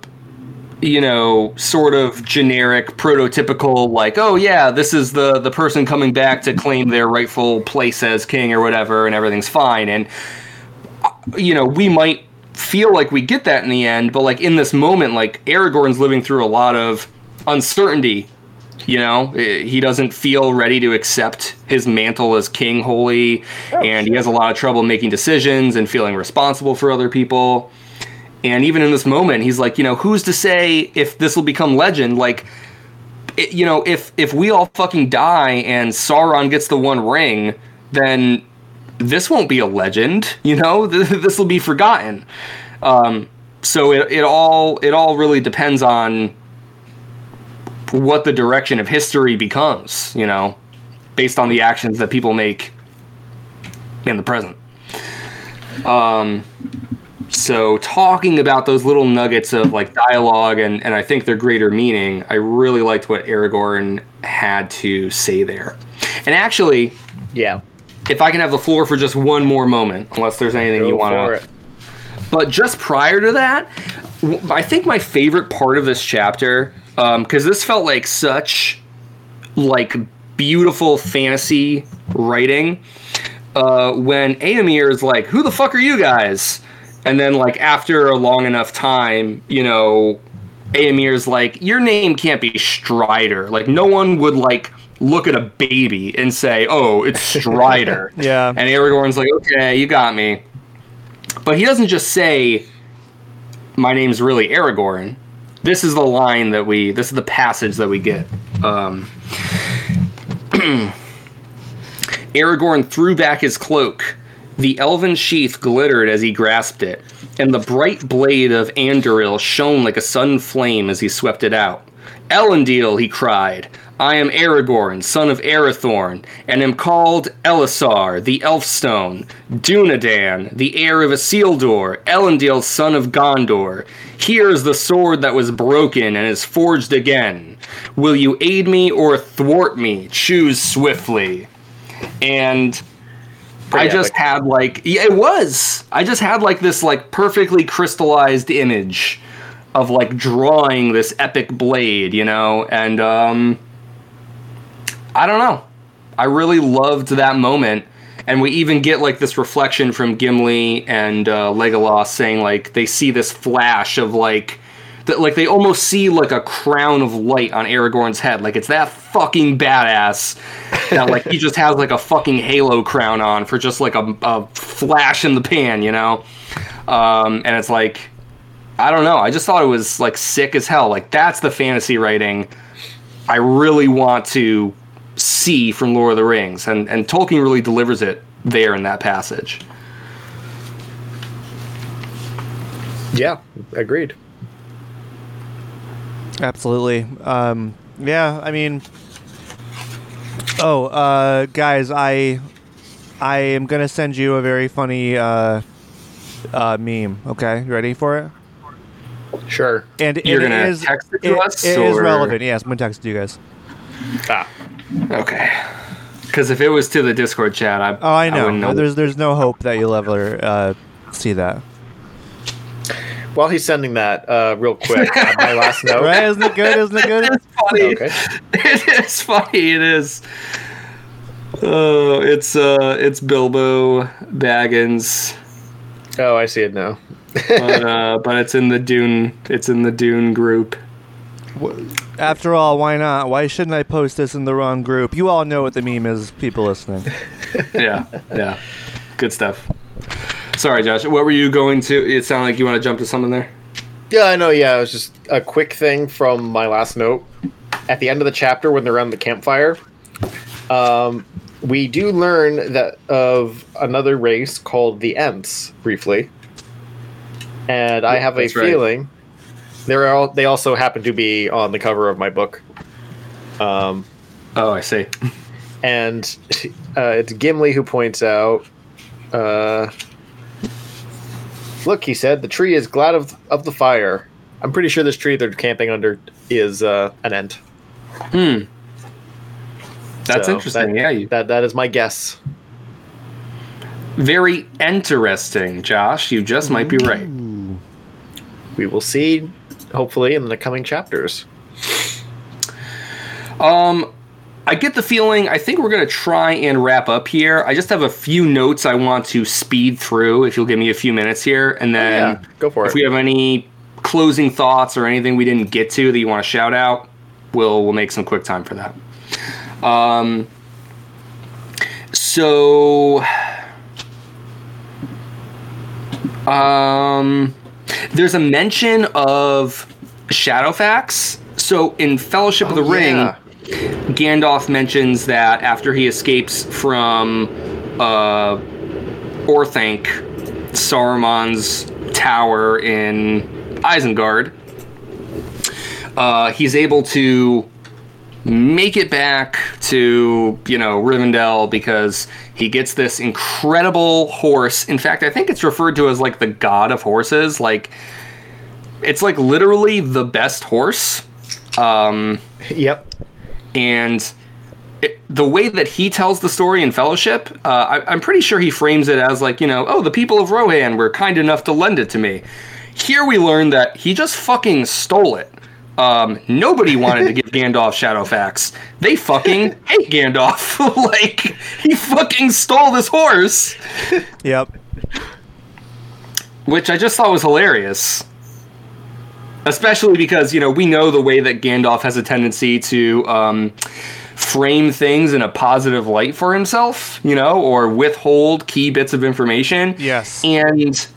you know, sort of generic, prototypical, like, oh yeah, this is the the person coming back to claim their rightful place as king or whatever, and everything's fine. And you know, we might feel like we get that in the end, but like in this moment, like Aragorn's living through a lot of uncertainty. You know, Eh, he doesn't feel ready to accept his mantle as king wholly, and he has a lot of trouble making decisions and feeling responsible for other people. And even in this moment, he's like, you know, who's to say if this will become legend? Like, it, you know, if if we all fucking die and Sauron gets the One Ring, then this won't be a legend. You know, this will be forgotten. Um, so it, it all it all really depends on what the direction of history becomes. You know, based on the actions that people make in the present. Um, so talking about those little nuggets of like dialogue and, and I think their greater meaning, I really liked what Aragorn had to say there. And actually, Yeah. if I can have the floor for just one more moment, unless there's anything Go you want to but just prior to that, I think my favorite part of this chapter, because this felt like such like beautiful fantasy writing, uh, when Éomer is like, "Who the fuck are you guys?" And then like after a long enough time, you know, Éomer's like, "Your name can't be Strider." Like no one would like look at a baby and say, "Oh, it's Strider." Yeah. And Aragorn's like, "Okay, you got me." But he doesn't just say, "My name's really Aragorn." This is the line that we. This is the passage that we get. Um, Aragorn threw back his cloak. The elven sheath glittered as he grasped it, and the bright blade of Anduril shone like a sudden flame as he swept it out. Elendil, he cried, I am Aragorn, son of Arathorn, and am called Elessar, the Elfstone, Dunadan, the heir of Isildur, Elendil, son of Gondor. Here is the sword that was broken and is forged again. Will you aid me or thwart me? Choose swiftly. And I just epic. had like yeah, it was. I just had like this like perfectly crystallized image of like drawing this epic blade, you know, and um I don't know. I really loved that moment. And we even get like this reflection from Gimli and uh, Legolas saying like they see this flash of like that like they almost see like a crown of light on Aragorn's head. Like it's that fucking badass that like he just has like a fucking halo crown on for just like a, a flash in the pan, you know? Um, and it's like I don't know. I just thought it was like sick as hell. Like that's the fantasy writing I really want to see from Lord of the Rings, and and Tolkien really delivers it there in that passage. Yeah, agreed. Absolutely. Um, yeah, I mean, oh, uh, guys, I, I am gonna send you a very funny uh, uh, meme. Okay, you ready for it? Sure. And You're it gonna is text it, to it, us, it is or- relevant. Yes, I'm gonna text it to you guys. Ah, Okay. Because if it was to the Discord chat, I Oh, I know. wouldn't know. There's there's no hope that you'll ever uh, see that. While he's sending that, uh, real quick, my last note. Right? Isn't it good? Isn't it good? it's funny. Okay. It is funny. It is. Oh, it's uh, it's Bilbo Baggins, Oh, I see it now. but uh, but it's in the Dune. It's in the Dune group. After all, why not? Why shouldn't I post this in the wrong group? You all know what the meme is, people listening. Yeah, yeah, good stuff. Sorry, Josh. What were you going to? It sounded like you want to jump to something there. Yeah, I know. Yeah, it was just a quick thing from my last note. At the end of the chapter, when they're around the campfire, um, we do learn that of another race called the Ents briefly, and I have a that's right. feeling they're all, they also happen to be on the cover of my book. Um, Oh, I see. and uh, it's Gimli who points out. Uh, Look, he said, the tree is glad of of the fire. I'm pretty sure this tree they're camping under is uh, an ent. Hmm. That's So interesting. that- yeah, you, That that is my guess. very interesting, Josh. You just might be right. We will see, hopefully, in the coming chapters. Um, I get the feeling. I think we're gonna try and wrap up here. I just have a few notes I want to speed through. If you'll give me a few minutes here, and then yeah, go for if it. we have any closing thoughts or anything we didn't get to that you want to shout out, we'll we'll make some quick time for that. Um. So. Um. There's a mention of Shadowfax. So in Fellowship of the Oh, Ring, yeah. Gandalf mentions that after he escapes from uh, Orthanc, Saruman's tower in Isengard, uh, he's able to make it back to you know Rivendell because he gets this incredible horse. In fact, I think it's referred to as like the god of horses. Like it's like literally the best horse. Um, Yep. And it, the way that he tells the story in Fellowship, uh, I, I'm pretty sure he frames it as like, you know, oh, the people of Rohan were kind enough to lend it to me. Here we learn that he just fucking stole it. Um, nobody wanted to give Gandalf Shadowfax. They fucking hate Gandalf. like he fucking stole this horse, Yep. which I just thought was hilarious. Especially because you know we know the way that Gandalf has a tendency to um, frame things in a positive light for himself, you know, or withhold key bits of information. Yes. And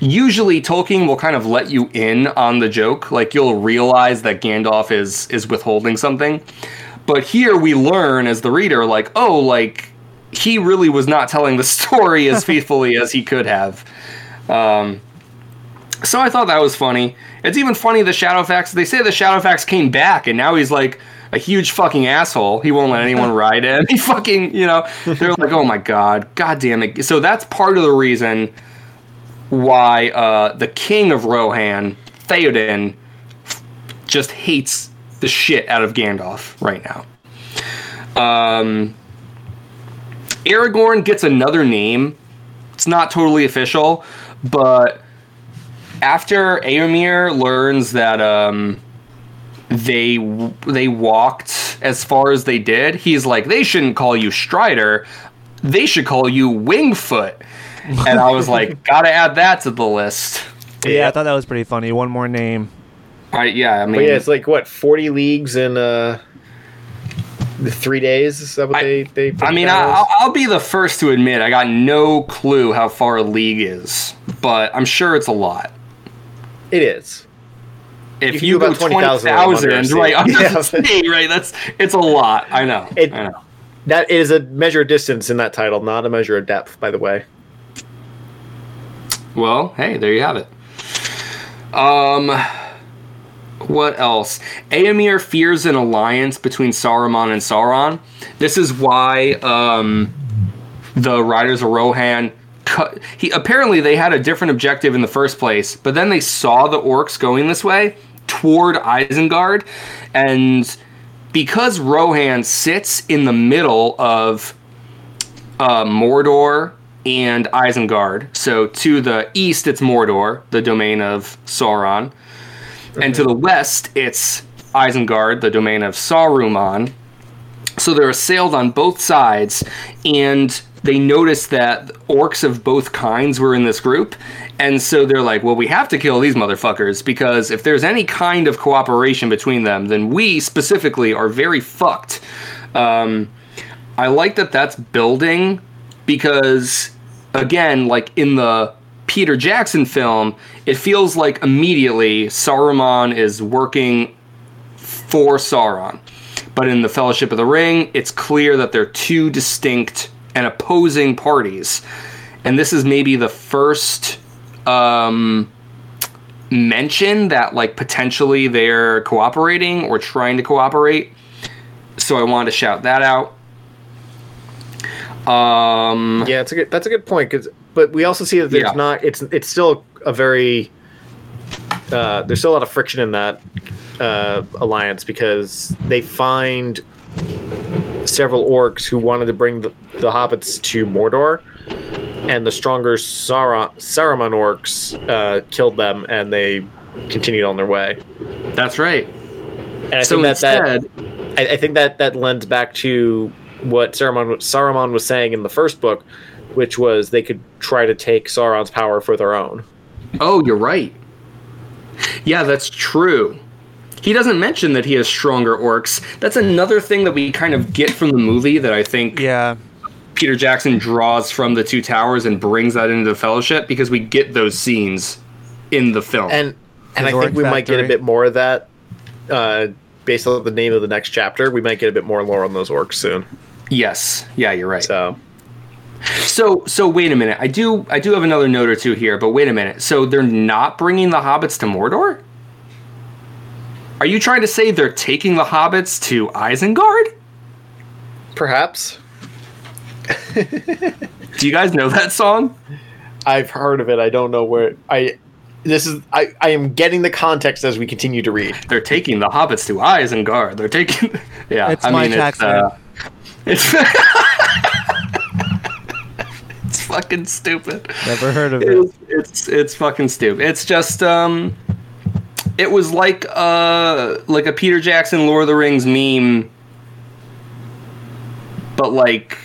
usually Tolkien will kind of let you in on the joke, like you'll realize that Gandalf is is withholding something. But here we learn as the reader like, oh, like he really was not telling the story as faithfully as he could have. Um so I thought that was funny. It's even funny the Shadowfax. They say the Shadowfax came back, and now he's like a huge fucking asshole. He won't let anyone ride him. He fucking, you know, they're like, oh my god, god damn it. So that's part of the reason why uh, the king of Rohan, Theoden, just hates the shit out of Gandalf right now. Um, Aragorn gets another name. It's not totally official, but after Éomer learns that um, they they walked as far as they did, he's like, they shouldn't call you Strider, they should call you Wingfoot. And I was like, gotta add that to the list. Yeah, I thought that was pretty funny. One more name. I, yeah, I mean, But yeah, it's like what forty leagues in uh, the three days. Is that what I- they they? I mean, I'll, I'll be the first to admit I got no clue how far a league is, but I'm sure it's a lot. It is. If You you, go about twenty 20,000 thousand, under a sea. right under Yeah. the sea, right? That's it's a lot. I know. It- I know. That is a measure of distance in that title, not a measure of depth. By the way. Well, hey, there you have it. Um, what else? Éomer fears an alliance between Saruman and Sauron. This is why um, the Riders of Rohan cut. He apparently they had a different objective in the first place, but then they saw the orcs going this way toward Isengard, and because Rohan sits in the middle of uh, Mordor and Isengard. So to the east, it's Mordor, the domain of Sauron, and to the west, it's Isengard, the domain of Saruman. So they're assailed on both sides, and they notice that orcs of both kinds were in this group. And so they're like, well, we have to kill these motherfuckers because if there's any kind of cooperation between them, then we specifically are very fucked. Um, I like that that's building because, again, like in the Peter Jackson film, it feels like immediately Saruman is working for Sauron. But in the Fellowship of the Ring, it's clear that they're two distinct and opposing parties. And this is maybe the first um, mention that, like, potentially they're cooperating or trying to cooperate. So I wanted to shout that out. Um, Yeah, it's a good. That's a good point. 'cause- but we also see that there's Yeah. not. It's it's still a very. Uh, there's still a lot of friction in that uh, alliance because they find several orcs who wanted to bring the, the hobbits to Mordor, and the stronger Saruman orcs uh, killed them, and they continued on their way. that's right. And I So think that, that I, I think that that lends back to what Saruman, Saruman was saying in the first book, which was they could try to take Sauron's power for their own. oh, you're right. Yeah, that's true. He doesn't mention that he has stronger orcs. That's another thing that we kind of get from the movie that I think Yeah. Peter Jackson draws from the Two Towers and brings that into the Fellowship because we get those scenes in the film. And and I think orc we might get a bit more of that uh, based on the name of the next chapter. We might get a bit more lore on those orcs soon. yes, yeah, you're right. So So so wait a minute. I do I do have another note or two here, but wait a minute. So they're not bringing the hobbits to Mordor? Are you trying to say they're taking the hobbits to Isengard? perhaps Do you guys know that song? I've heard of it. I don't know where I. This is I. I am getting the context as we continue to read. They're taking the hobbits to Isengard. They're taking Yeah, It's I my mean tax it's uh, it's It's fucking stupid. Never heard of it. It's, it's it's fucking stupid. It's just um it was like uh like a Peter Jackson Lord of the Rings meme but like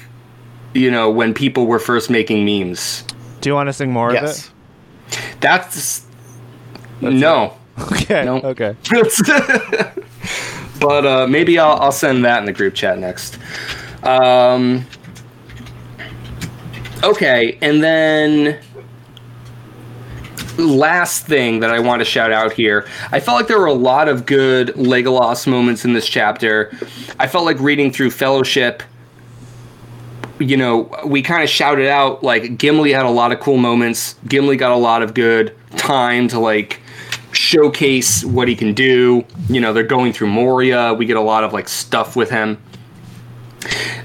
you know when people were first making memes. Do you want to sing more of it? Yes. That's, no. it? Okay. Nope. Okay. but uh, maybe I'll, I'll send that in the group chat next. Um, okay, and then last thing that I want to shout out here. I felt like there were a lot of good Legolas moments in this chapter. I felt like reading through Fellowship. You know, we kind of shouted out like Gimli had a lot of cool moments. Gimli got a lot of good time to like showcase what he can do. You know, they're going through Moria. We get a lot of like stuff with him.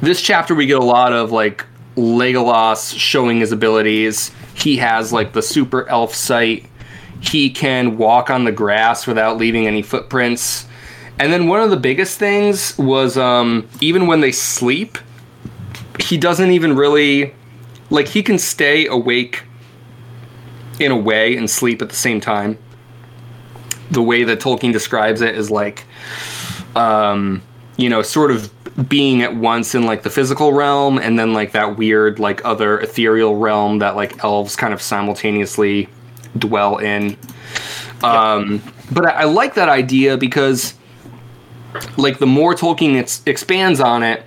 This chapter, we get a lot of like Legolas showing his abilities. He has like the super elf sight. He can walk on the grass without leaving any footprints. And then one of the biggest things was um, even when they sleep, he doesn't even really like he can stay awake in a way and sleep at the same time the way that Tolkien describes it is like, um, you know, sort of being at once in like the physical realm and then like that weird like other ethereal realm that like elves kind of simultaneously dwell in. Um, but I, I like that idea because like the more Tolkien ex- expands on it,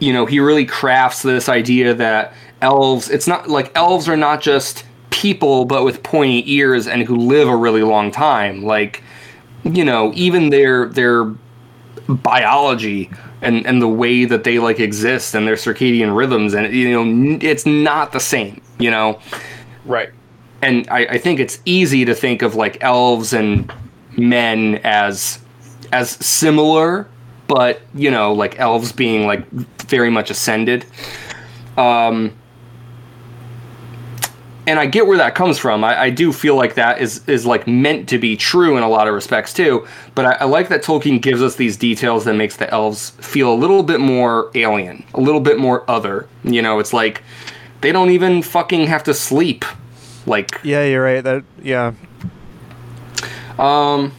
you know, he really crafts this idea that elves, it's not like elves are not just people, but with pointy ears and who live a really long time. Like, you know, even their their biology and and the way that they like exist and their circadian rhythms and you know it's not the same you know Right. and I, I think it's easy to think of like elves and men as as similar but you know like elves being like very much ascended um and I get where that comes from. I, I do feel like that is is like meant to be true in a lot of respects too. But I, I like that Tolkien gives us these details that makes the elves feel a little bit more alien, a little bit more other. You know, it's like they don't even fucking have to sleep. Like Yeah, you're right. That yeah. Um,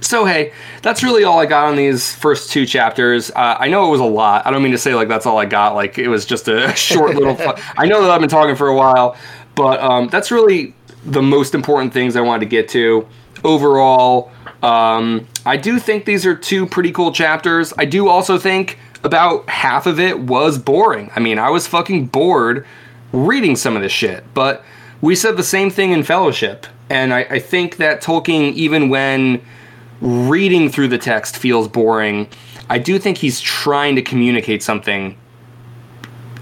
so hey, that's really all I got on these first two chapters. Uh, I know it was a lot. I don't mean to say like that's all I got. Like it was just a short little. fu- I know that I've been talking for a while, but um, that's really the most important things I wanted to get to. Overall, um, I do think these are two pretty cool chapters. I do also think about half of it was boring. I mean, I was fucking bored reading some of this shit, but we said the same thing in Fellowship. And I, I think that Tolkien, even when reading through the text feels boring, I do think he's trying to communicate something,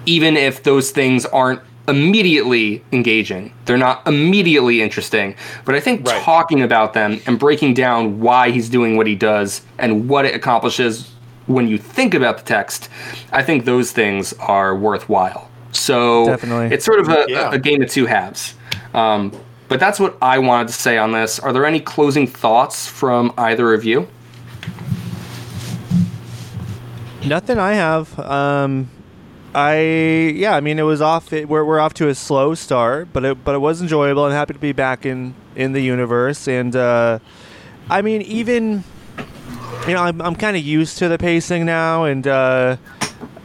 even if those things aren't immediately engaging. They're not immediately interesting. But I think Right. talking about them and breaking down why he's doing what he does and what it accomplishes when you think about the text, I think those things are worthwhile. So Definitely. it's sort of a, Yeah. a game of two halves. Um, but that's what I wanted to say on this. Are there any closing thoughts from either of you? Nothing I have. Um, I yeah, I mean it was off. It, we're we're off to a slow start, but it but it was enjoyable. I'm happy to be back in in the universe, and uh, I mean even you know I'm I'm kind of used to the pacing now, and uh,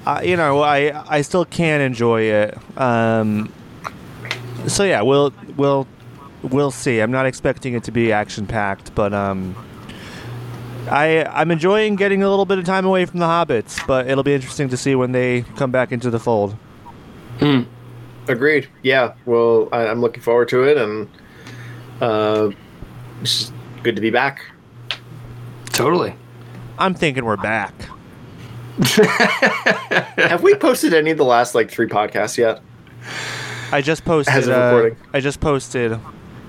I, you know I I still can enjoy it. Um, so yeah, we'll we'll we'll see. I'm not expecting it to be action packed, but um. I I'm enjoying getting a little bit of time away from the hobbits, but it'll be interesting to see when they come back into the fold. Agreed. Yeah. Well, I, I'm looking forward to it, and uh, it's good to be back. Totally. I'm thinking we're back. Have we posted any of the last like three podcasts yet? I just posted. As of uh, recording. I just posted.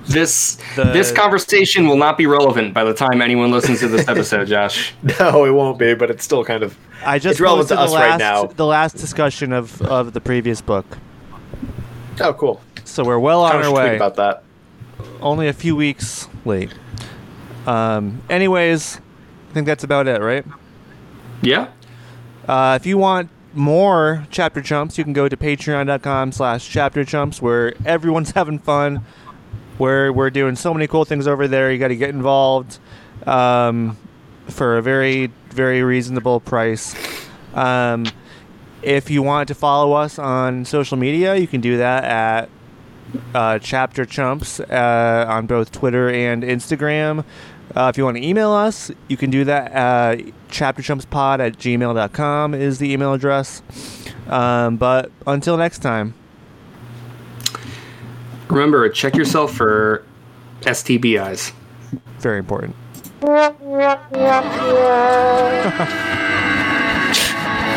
This The- this conversation will not be relevant by the time anyone listens to this episode, Josh. No, it won't be, but it's still kind of. I just It's relevant to us the right last now. the last discussion of of the previous book. Oh, cool. So we're well on our of tweet way. about that. Only a few weeks late. Um. Anyways, I think that's about it, right? Yeah. Uh, if you want more chapter chumps, you can go to patreon.com slash chapter chumps where everyone's having fun. Where we're doing so many cool things over there. You got to get involved um, for a very, very reasonable price. Um, if you want to follow us on social media, you can do that at uh, Chapter Chumps uh, on both Twitter and Instagram. Uh, if you want to email us, you can do that. Uh, ChapterChumpsPod at gmail.com is the email address. Um, but until next time, Remember, check yourself for STBIs. very important.